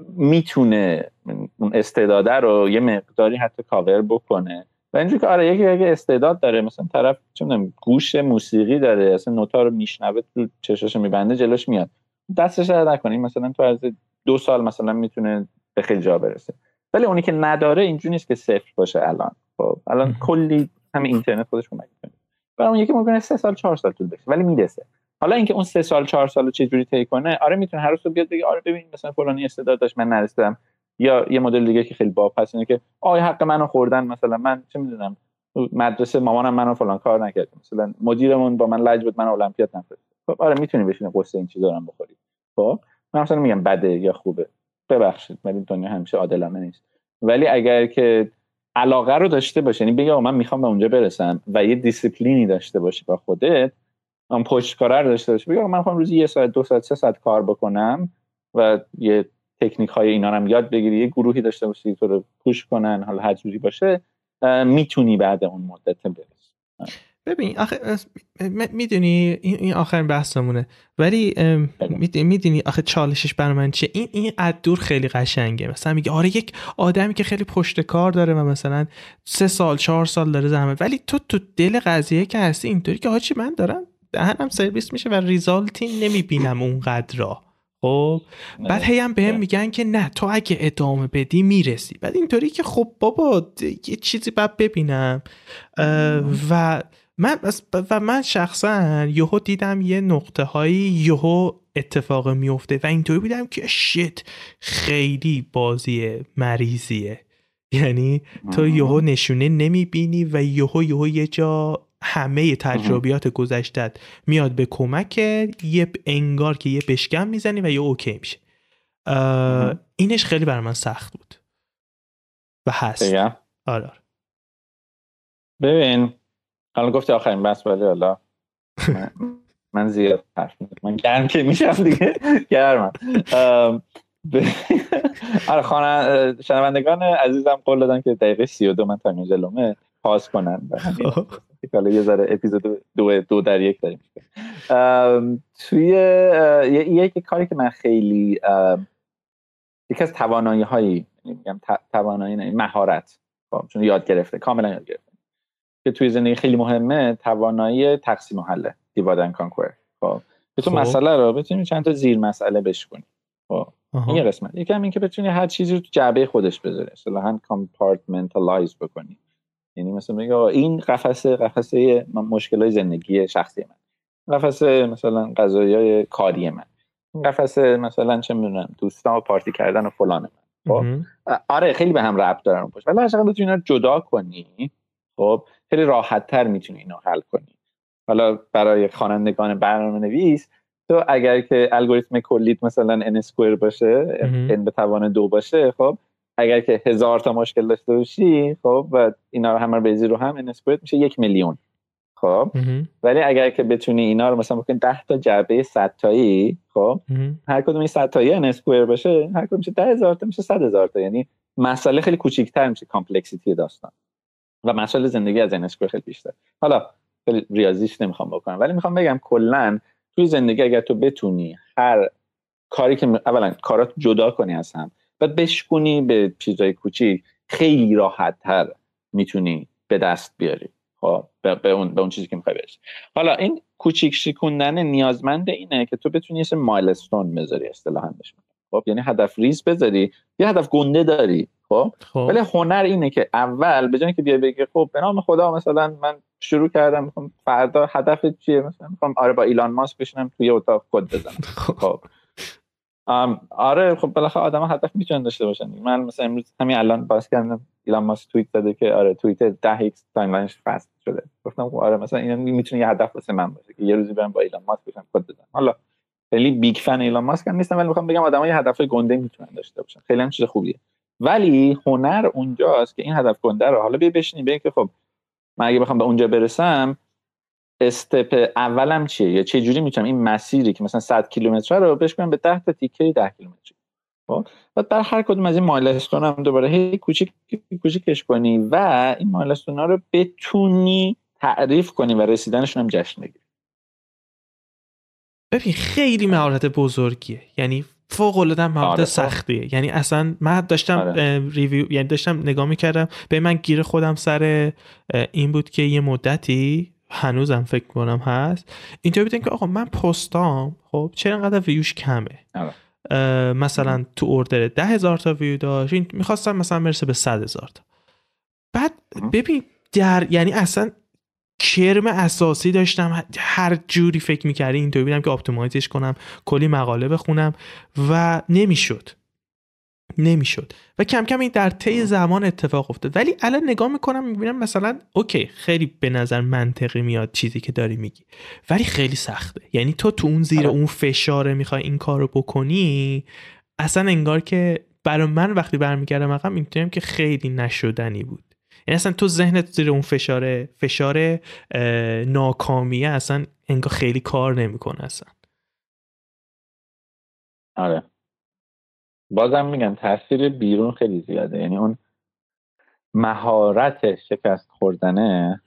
می‌تونه اون استعداده رو یه مقداری حتی کاور بکنه. و اینجوری که آره یکی اگه استعداد داره. مثلا طرف چه گوش موسیقی داره اصلا نوتا رو میشنوه تو چشاش میبنده جلوش میاد. دستش رو نکنیم مثلا تو از دو سال مثلا می‌تونه به خیلی جا برسه. ولی اونی که نداره اینجوری نیست که صفر باشه الان. خب الان کلی همین اینترنت خودش کمک می‌کنه. برای اون یکی ممکنه سه سال چهار سال طول بشه ولی می‌رسه. حالا اینکه اون سه سال چهار سال چه جوری طی کنه آره می‌تونه هر روز بیاد بگه آره ببین مثلا فلانی استعداد داشت من نرسیدم. یا یه مدل دیگه که خیلی باب هست اینه که آی حق منو خوردن مثلا من چه می‌دونم مدرسه مامانم منو فلان کار نکرد. مثلا مدیرمون با من لج بود من المپیاد نفرست خب آره می‌تونی بشینی قصه این چیزا رو بخوری. خب من مثلا میگم بده یا خوبه. ببخشید ولی دنیا همیشه عادلانه نیست. ولی اگر که علاقه رو داشته باشه یعنی بگه من می‌خوام به اونجا برسم و یه دیسیپلینی داشته باشی با خودت من پشت کار رو داشته باشه بگه من می‌خوام روزی یه ساعت دو ساعت سه ساعت کار بکنم و یه تکنیک های اینا هم یاد بگیری یه گروهی داشته باشی تو رو پوش کنن حالا هر جوری باشه می‌تونی بعد اون مدت برسی. ببین آخه می‌دونی این آخرین بحثمونه. ولی می‌دونی آخه چالشش بر من چیه؟ این این دور خیلی قشنگه. مثلا میگه آره یک آدمی که خیلی پشت کار داره و مثلا سه سال چهار سال داره زحمت. ولی تو تو دل قضیه که هستی اینطوری که هاچی من دارم دهنم سرویس میشه و ریزالتی نمی‌بینم اونقدر را خب بعد هی هم بهم میگن که نه تو اگه ادامه بدی می‌رسی. بعد اینطوری که خب بابا یه چیزی بعد ببینم. و من و من شخصا یهو دیدم یه نقطه هایی یهو اتفاق میفته و اینطوری بودم که شت خیلی بازی مریضیه. یعنی تو یهو نشونه نمی‌بینی و یهو یهو یه جا همه تجربیات گذشتت میاد به کمک یه انگار که یه بشکم می‌زنی و یه اوکی میشه. اینش خیلی بر من سخت بود. و هست. آره, آره. ببین حالا گفتی آخرین بس ولی حالا من زیاد حرف من گرم که میشم دیگه. گرمم آره خانه شنوندگان عزیزم قول دادن که دقیقه 32 من تا جلومه. پاس کنن. حالا یه ذره اپیزود دو, دو در یک داریم. توی یک کاری که من خیلی یکی از توانایی هایی یعنی میگم توانایی نه مهارت خب، چون یاد گرفته کاملا یاد گرفته. که توی زندگی خیلی مهمه توانایی تقسیم و حله divide and conquer. خب تو خب. مسئله رو بتونی چند تا زیر مسئله بشکنی. خب این یه قسمت. یکم این که بتونی هر چیزی رو تو جعبه خودش بذاری. اصلا compartmentalize بکنی. یعنی مثلا میگه این قفسه قفسه مشکل های زندگی شخصی من. قفسه مثلا قضایی های کاری من. این قفسه مثلا چه می‌دونم دوستان و پارتی کردن و فلان من. خب؟ آره خیلی به هم ربط دارن باشه ولی هر بتونی اینا جدا کنی خب خیلی راحت تر می‌تونی اینو حل کنی. حالا برای خوانندگان برنامه نویس تو اگر که الگوریتم کلیت مثلا n اسکوئر باشه n به توان دو باشه خب اگر که هزار تا مشکل داشته باشی خب و اینا رو همه بریزی رو هم n میشه یک میلیون. خب؟ ولی اگر که بتونی اینا رو مثلا بکنی 10 تا جعبه 100 تایی خب هر کدوم این 100 تایی n square باشه هر کدوم میشه 10000 تا میشه 100000 تا. یعنی مسئله خیلی کوچیک‌تر میشه complexity داستان. و مسئله زندگی از n square خیلی بیشتر. حالا خیلی ریاضیش نمی‌خوام بکنم ولی می‌خوام بگم کلا توی زندگی اگر تو بتونی هر کاری که اولا کارات جدا کنی از هم و بشکنی به چیزای کوچیک. خیلی راحت تر می‌تونی به دست بیاری. خب به اون به اون چیزی که می‌خوای برسی. حالا این کوچیک شکوندن نیازمند اینه که تو بتونی یه مایلستون بذاری اصطلاحا بهش خب یعنی هدف ریز بذاری یه هدف گنده داری. خب, خب. ولی هنر اینه که اول به جای که بیا بگی خب به نام خدا مثلا من شروع کردم می‌خوام فردا هدف چیه؟ مثلا می‌خوام آره با ایلان ماسک بشینم توی اتاق کد بزنم. خب, خب. آره خب بالاخره آدم هدف می‌تونن داشته باشن من مثلا امروز همین الان باز کردم ایلان ماسک توییت داده که آره توییت 10 x timeline ش fast شده. گفتم خب آره مثلا این می‌تونه یه هدف واسه من باشه که یه روزی برم با ایلان ماسک بشم کد بزنم حالا خیلی big fan ایلان ماسک هم نیستم ولی می‌خوام بگم آدمای هدف گنده می‌تونن داشته باشن. خیلی هم چیز خوبیه. ولی هنر اونجاست که این هدف گنده رو حالا بیا بشینی بگی که خب من اگه بخوام به اونجا برسم step اولم چیه؟ یا چه جوری می‌تونم این مسیری که مثلا 100 کیلومتر رو بشکنم به 10 تا تیکه 10 کیلومتر؟ خب و در هر کدوم از این مایلستون هم دوباره هی کوچیک کوچیکش کنی و این مایلستون ها رو بتونی تعریف کنی و رسیدنشون هم جشن بگیری. ببین خیلی مهارت بزرگیه. یعنی فوق العاده مهارت آره، خب. سختیه. یعنی اصلا من داشتم آره. ریویو یعنی داشتم نگاه می‌کردم به من گیر خودم سر این بود که یه مدتی هنوزم فکر کنم هست. اینطور بیدن که آقا من پستام خب چرا انقدر ویوش کمه؟ آره. مثلا تو order ده هزار تا ویو داشت می‌خواستم مثلا برسه به صد هزار تا. بعد ببین در یعنی اصلا کرم اساسی داشتم هر جوری فکر می‌کردی اینطوری بودم که optimize ش کنم کلی مقاله بخونم و نمی‌شد. نمی‌شد. و کم کم این در طی زمان اتفاق افتاد. ولی الان نگاه می‌کنم می‌بینم مثلا okay خیلی به نظر منطقی میاد چیزی که داری میگی. ولی خیلی سخته. یعنی تو تو اون زیر آره. اون فشاره می‌خوای این کار رو بکنی اصلا انگار که برای من وقتی برمیگردم عقب می‌تونم که خیلی نشدنی بود. یعنی اصلا تو ذهنت زیر اون فشار فشار ناکامیه اصلا انگار خیلی کار نمی‌کنه اصلا. آره. بازم میگم تاثیر بیرون خیلی زیاده. یعنی اون مهارت شکست خوردنه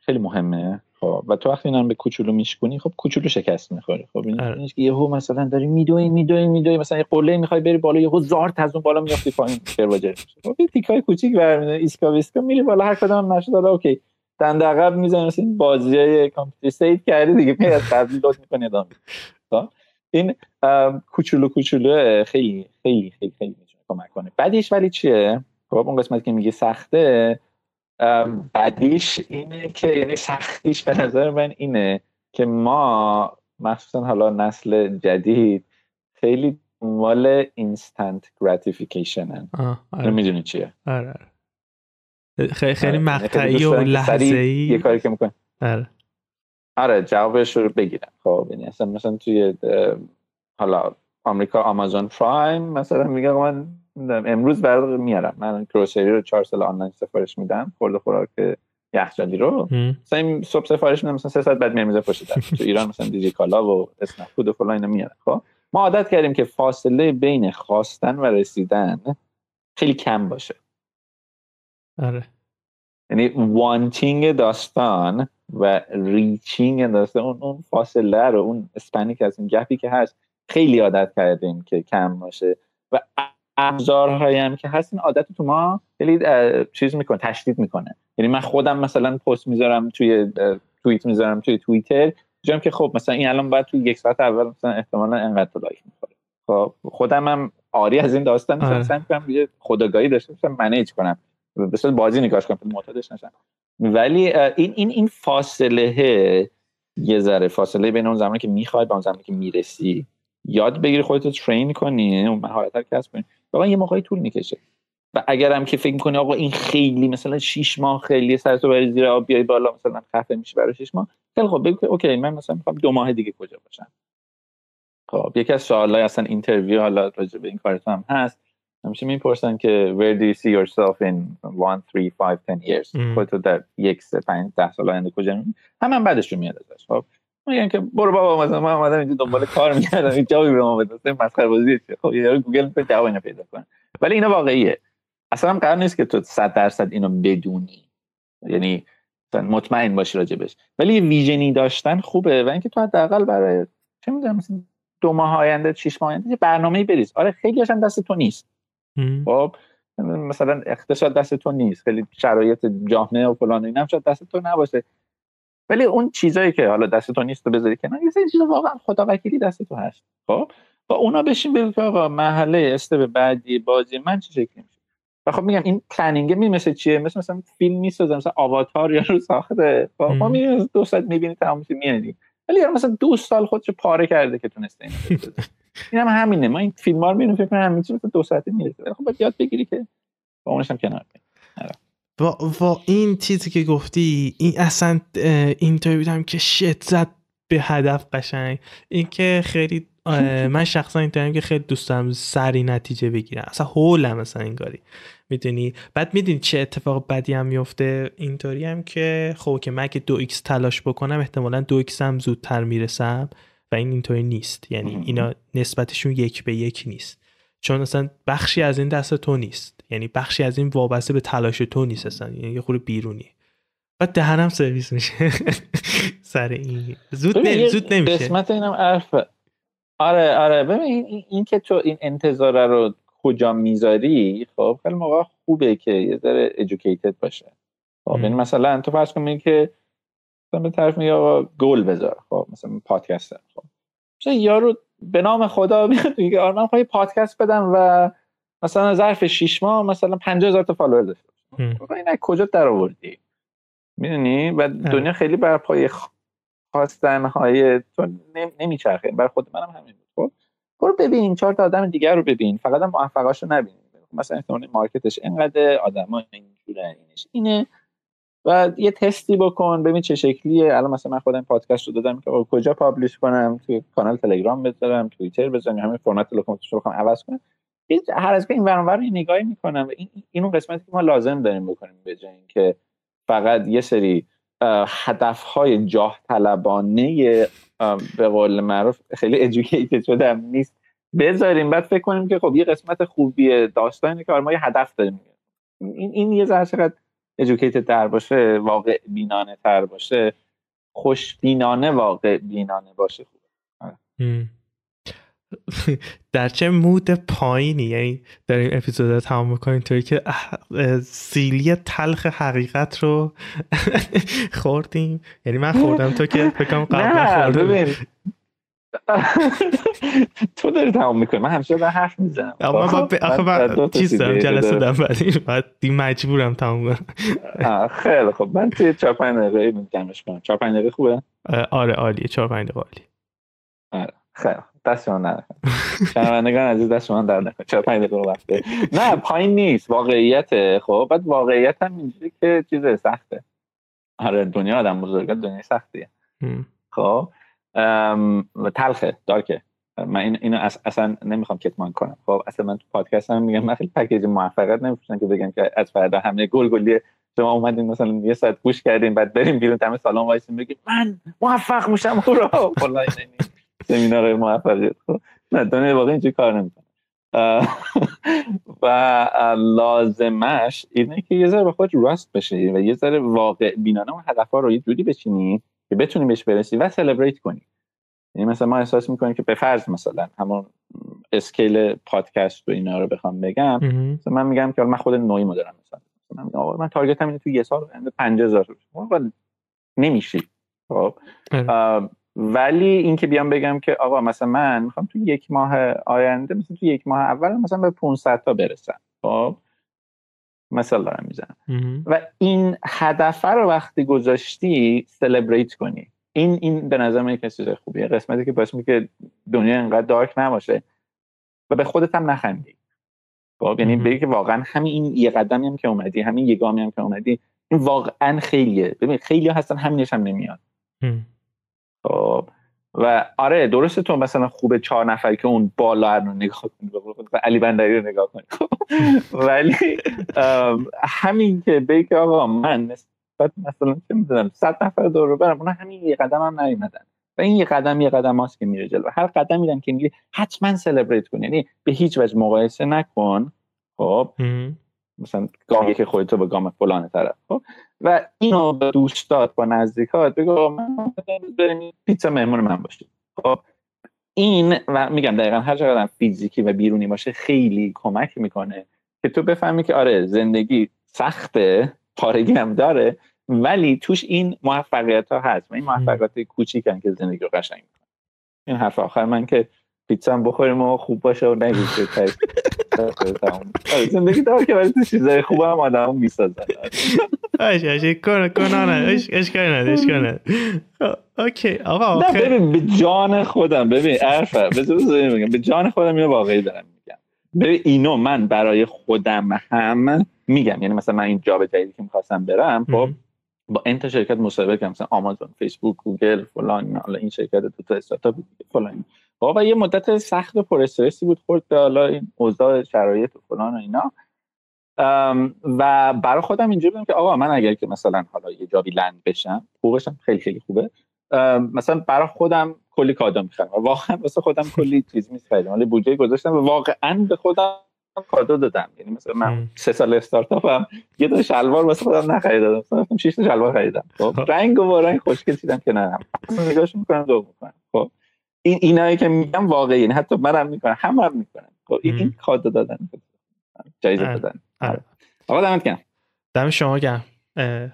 خیلی مهمه. خب و تو وقتی اینا به کوچولو میشکنی خب کوچولو شکست می‌خوری. خب این آره. که یهو مثلا داری میدوی میدوی میدوی مثلا یه قله می‌خوای بری بالا یهو زارت از اون بالا میافتی پایین برواجر خب این تیکای کوچیک برمیاد ایسکا ویسکا میری بالا هر کدوم نشد حالا اوکی. دند عقب می‌زنی مثلا بازیای کامپیوتر سیو کردی دیگه پی از قبلی لود می‌کنی ادامه خب؟ این کوچولو کوچولو خیلی خیلی خیلی خیلی می‌تونه کمک کنه. بعدیش ولی چیه؟ خب اون قسمت که میگه سخته. بعدیش اینه که یعنی سختیش به نظر من اینه که ما مخصوصا حالا نسل جدید خیلی مال instant gratification آره. می‌دونی چیه؟ آره, آره. خیلی خیلی آره. مقطعی و لحظه ای یه کاری که می‌کنه آره. آره جوابش رو بگیرم. خب یعنی اصلا مثلا توی حالا آمریکا آمازون پرایم مثلا میگه من امروز برات میارم. من grocery رو چهار سال آنلاین سفارش میدم. خورده خوراک یخچالی رو. مثلا این صبح سفارش میدم مثلا سه ساعت بعد میارم پشت در. تو ایران مثلا دیجی کالا و اسنپ فود و فلان اینا میارم. خب ما عادت کردیم که فاصله بین خواستن و رسیدن خیلی کم باشه. آره. یعنی wanting داستان و reaching داستان اون اون فاصله رو اون span ی که از این gap ی که هست خیلی عادت کردیم که کم باشه. و ابزارهایی هم که هست این عادت تو ما خیلی چیز می‌کنه تشدید می‌کنه. یعنی من خودم مثلا پست می‌ذارم توی توییت می‌ذارم توی توییتر جام که خب مثلا این الان باید توی یک ساعت اول مثلا احتمالا انقدر لایک می‌خوره. خب خودم هم آری از این داستان مثلا سعی می‌کنم یه خداگاهی داشته باشم منیج کنم. به بازی نگاهش کنم معتادش نشم. ولی این این این فاصله یه ذره فاصله بین اون زمانی که می‌خوای به اون زمانی که می‌رسی. یاد بگیری خودت رو train کنی اون مهارت رو کسب کنی. واقعا یه موقعی طول می‌کشه. و اگرم که فکر می‌کنی آقا این خیلی مثلا 6 ماه خیلی سر تو بری زیر آب بیای بالا مثلا خفه میشه برای 6 ماه خیلی خب بگو okay من مثلا می‌خوام دو ماه دیگه کجا باشم. خب یکی از سوالای اصلا interview حالا راجع به این کارت هم هست. همیشه می‌پرسن که where do you see yourself in one, three, five, ten years? خودتو در یک سه پنج ده سال آینده کجا می‌بینی؟ هم من بعدش میاد ازش خب؟ میگن که برو بابا مثلا من اومدم اینجا دنبال کار می‌کردم این جوابی به ما بده مسخره بازی خب یارو گوگل تو جواب اینو پیدا کنه. ولی اینا واقعیه. اصلا هم قرار نیست که تو 100 درصد اینو بدونی. یعنی مطمئن باشی راجبش ولی ویژنی داشتن خوبه و اینکه تو حداقل برای چه می‌دونم مثلا دو ماه آینده شش ماه آینده یه برنامه بریز. آره خیلی هم دست تو نیست. خب مثلا اقتصاد دست تو نیست خیلی شرایط جامعه و فلان اینم شاید دست تو نباشه. ولی اون چیزایی که حالا دست تو نیست تو بذاری کنار یه سری چیزا واقعا خدا وکیلی دست تو هست. خب با اونا بشین بگو که آقا مرحله step بعدی بازی من چه شکلی میشه؟ و خب میگم این planning می مثل چیه؟ مثل مثلا فیلم می‌سازه مثلا آواتار یا رو ساخته. خب ما می‌بینیم دو ساعت می‌بینی تمام میادی ولی یارو مثلا دو سال خودش پاره کرده که تونسته این اینم هم همینه. ما این فیلم ها رو می‌بینیم فکر کنم همین چیز دو ساعته می‌رسه. خب باید یاد بگیری که با اونش هم کنار با, با این چیزی که گفتی این اصلا اینطوری بودم که shit زد به هدف قشنگ. این که خیلی من شخصا اینطوریم که خیلی دوست دارم سریع نتیجه بگیرم. اصلا هولم مثلا این کاری می‌دونی؟ بعد می‌دونی چه اتفاق بدی هم میفته اینطوری هم که خب که من که دو x تلاش بکنم احتمالا دو x هم زودتر می‌رسم و این اینطوری نیست. یعنی اینا نسبتشون یک به یک نیست. چون اصلا بخشی از این دست تو نیست. یعنی بخشی از این وابسته به تلاش تو نیست اصلا. یعنی یه خورده بیرونی. و دهنم سرویس میشه. سر این. زود, نمی... زود نمیشه. قسمت اینم عرفه آره آره. ببین این, که تو این انتظاره رو کجا می‌ذاری خب خیلی موقع خوبه که یه ذره ادوکیتد باشه. خب یعنی مثلا تو فرض کن که مثلا به طرف میگه آقا گل بذار خب مثلا پادکست خب. مثلا یارو به نام خدا میاد میگه آره من می‌خوام پادکست بدم و مثلا ظرف 6 ماه مثلا 50000 تا follower داشته خب این کجا در آوردی می‌دونی و دنیا خیلی بر پای خواستن های تو نمیچرخه. بر خود منم همین بود. خب برو ببین چهار تا آدم دیگر رو ببین. فقط هم موفقاشو نبین مثلا احتمال market ش اینقدر آدما اینجوره اینش اینه. و یه تستی بکن ببین چه شکلیه. الان مثلا من خودم پادکست رو دادم که کجا publish کنم؟ توی کانال تلگرام بذارم توییتر بذارم همین فرمت لوکوموتیو رو بخوام عوض کنم. هر از این ورانور رو نگاهی می‌کنم. این اینو قسمتی که ما لازم داریم بکنیم به جای اینکه فقط یه سری هدفهای جاه طلبانه به قول معروف خیلی ادوکیتد شده نیست. بذاریم بعد فکر کنیم که خب یه قسمت خوبی داستانی که ما یه هدف داریم. این این یه ذره چقدر ادوکیتد تر باشه واقع بینانه تر باشه خوش بینانه واقع بینانه باشه خوبه. در چه مود پایینی؟ یعنی در این اپیزود تمام می‌کنیم طوری که سیلی تلخ حقیقت رو خوردیم. یعنی من خوردم تو که فکرم قبل خوردم تو داری تمام می‌کنی. من همیشه در حرف می‌زنم. اما آخه من چیز دارم جلسه دارم بعد بعد مجبورم تمام کنم. خیلی خب من توی 4 5 دقیقه جمعش کنم. 4 5 دقیقه خوبه؟ آره عالیه. 4 5 دقیقه عالی آره خیلی دست شما نه شنوندگان عزیز دست شما در نکنه. چرا پنج دقیقه وقته نه پایین نیست. واقعیت خب بعد واقعیت هم اینجوری که چیز سخته. آره دنیا آدم بزرگه دنیا سختیه. خب تلخه دارکه. من این اینو اصلا نمی‌خوام کتمان کنم. خب اصلا من تو پادکست هم میگم من خیلی پکیج موفقیت نمیفروشن که بگم که از فردا همه گل گلی شما اومدین مثلا یه ساعت گوش کردیم بعد بریم بیرون دم سالن وایسیم بگیم من موفق میشم هورا. سمینار موفقیت. خب نه دنیا واقعا اینجوری کار نمی‌کنه. و لازمش اینه که یه ذره با خود روراست بشه و یه ذره واقع بینانه اون هدفها رو یه جوری بچینی که بتونی بهش برسی و celebrate کنی. یعنی مثلا ما احساس می‌کنیم که به فرض مثلا همون skill پادکست و اینا رو بخوام بگم مثلا من میگم که من خود نوعی دارم مثلا. من, من تارگت هم اینه تو یه سال 50000 نمیشی. خب؟ ولی اینکه بیام بگم که آقا مثلا من می‌خوام تو یک ماه آینده مثلا تو یک ماه اول مثلا به 500 تا برسم. خب؟ مثلا دارم می‌زنم. و این هدف رو وقتی گذاشتی سلبریت کنی. این این به نظر من چیز خوبیه. قسمتی که باعث که دنیا انقدر دارک نباشه و به خودت هم نخندی. خب؟ یعنی بگی که واقعا همین این یه قدمی هم که اومدی همین یه گامی هم که اومدی این واقعا خیلیه. ببین خیلی هستن همینش هم نمیاد. خب. و آره درست تو مثلا خوبه چهار نفر که اون بالا رو نگاه کنی علی بندری رو نگاه کنی. ولی همین که بگی آقا من نسبت مثلا چه می‌دونم صد نفر دور برم اونا همین یه قدم هم نیومدن. و این یه قدم یه قدم هاست که میره جلو. هر قدم میدم که میگه حتما سلبریت کن. یعنی به هیچ وجه مقایسه نکن. خب. مثلا گامی که خودتو به گام فلان طرف خب؟ و اینو به دوستات با نزدیکات بگو من پیتزا مهمون من باشه خب این و میگم دقیقا هر چقدر فیزیکی و بیرونی باشه خیلی کمک می‌کنه که تو بفهمی که آره زندگی سخته پارگی هم داره ولی توش این موفقیت ها هست. و این موفقیت کوچیکن که زندگی رو قشنگ می‌کنه این حرف آخر من که پیتزا بخوریم و خوب باشه و آره، زندگی داره که ولی تو چیزای خوب هم آدم هم می‌سازن. اش اش کن کن اش اشکال نده اشکال نده اوکی. آقا نه ببین به جان خودم ببین عرفه بذار به جان خودم اینو واقعی دارم میگم. ببین اینو من برای خودم هم میگم. یعنی مثلا من این جاب جدیدی که می‌خواستم برم خب با n تا شرکت مصاحبه کردم مثلا آمازون فیسبوک گوگل فلان این شرکت دو تا استارتاپ فلان. و یه مدت سخت و پر بود خورد به حالا این اوضاع شرایط و فلان و اینا. و برای خودم اینجوری بودم که آقا من اگر که مثلا حالا یه job ی land بشم حقوقش خیلی خیلی خوبه. مثلا برای خودم کلی کادو می‌خرم و واقعا واسه خودم کلی چیز می‌خرم ولی بودجه گذاشتم و واقعا به خودم کادو دادم. یعنی مثلا من سه سال استارتاپم یه دو شلوار واسه خودم نخریدم. مثلا 6 تا شلوار خریدم. خب رنگ و رنگ خوشگل چیدم که نه نگاهش می‌کنم دو می‌کنم. خب این اینایی که میگم واقعی یعنی حتی منم می‌کنم همه هم می‌کنم. خب این, این کادو دادن. جایزه آره. دادن. آره. آقا دمت گرم. دم شما گرم.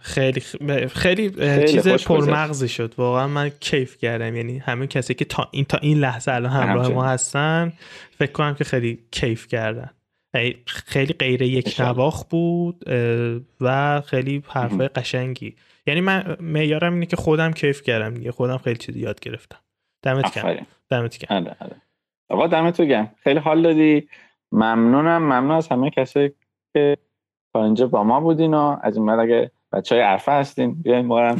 خیلی خیلی, چیز پرمغزی شد. واقعا من کیف کردم. یعنی همه کسی که تا این تا این لحظه الان همراه ما هستن فکر کنم که خیلی کیف کردن. خیلی غیر یک نواخ بود و خیلی حرفای قشنگی. یعنی من معیارم اینه که خودم کیف کردم دیگه. خودم خیلی چیزی یاد گرفتم. دمت گرم. دمت گرم. آره، آره. آقا دمت گرم. خیلی حال دادی. ممنونم. ممنون از همه کسی که تا اینجا با ما بودین و از این اگه بچه های عرفه هستین بیاین ما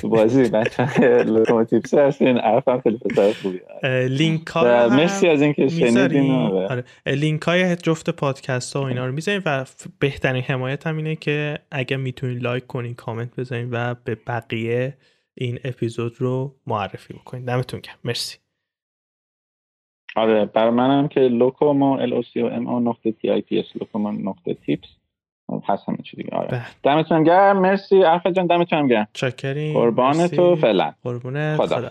تو بازی. بچه های هستین. عرفه هم خیلی پسر خوبی لینک ها مرسی از اینکه شنیدین آره. لینک های جفت پادکست ها و اینا رو می‌ذاریم و بهترین حمایت هم اینه که اگه می‌تونین لایک کنین کامنت بذارین و به بقیه این اپیزود رو معرفی بکنین دمتون گرم. مرسی. آره برای منم که Locomo L O C O M O نقطه T I P S Locomo نقطه tips. هست همه چی دیگه. آره. بله. دمتون گرم. مرسی. عرفت جان دمتون گرم. چاکریم. قربان تو. فعلا. قربون خدا, خدا.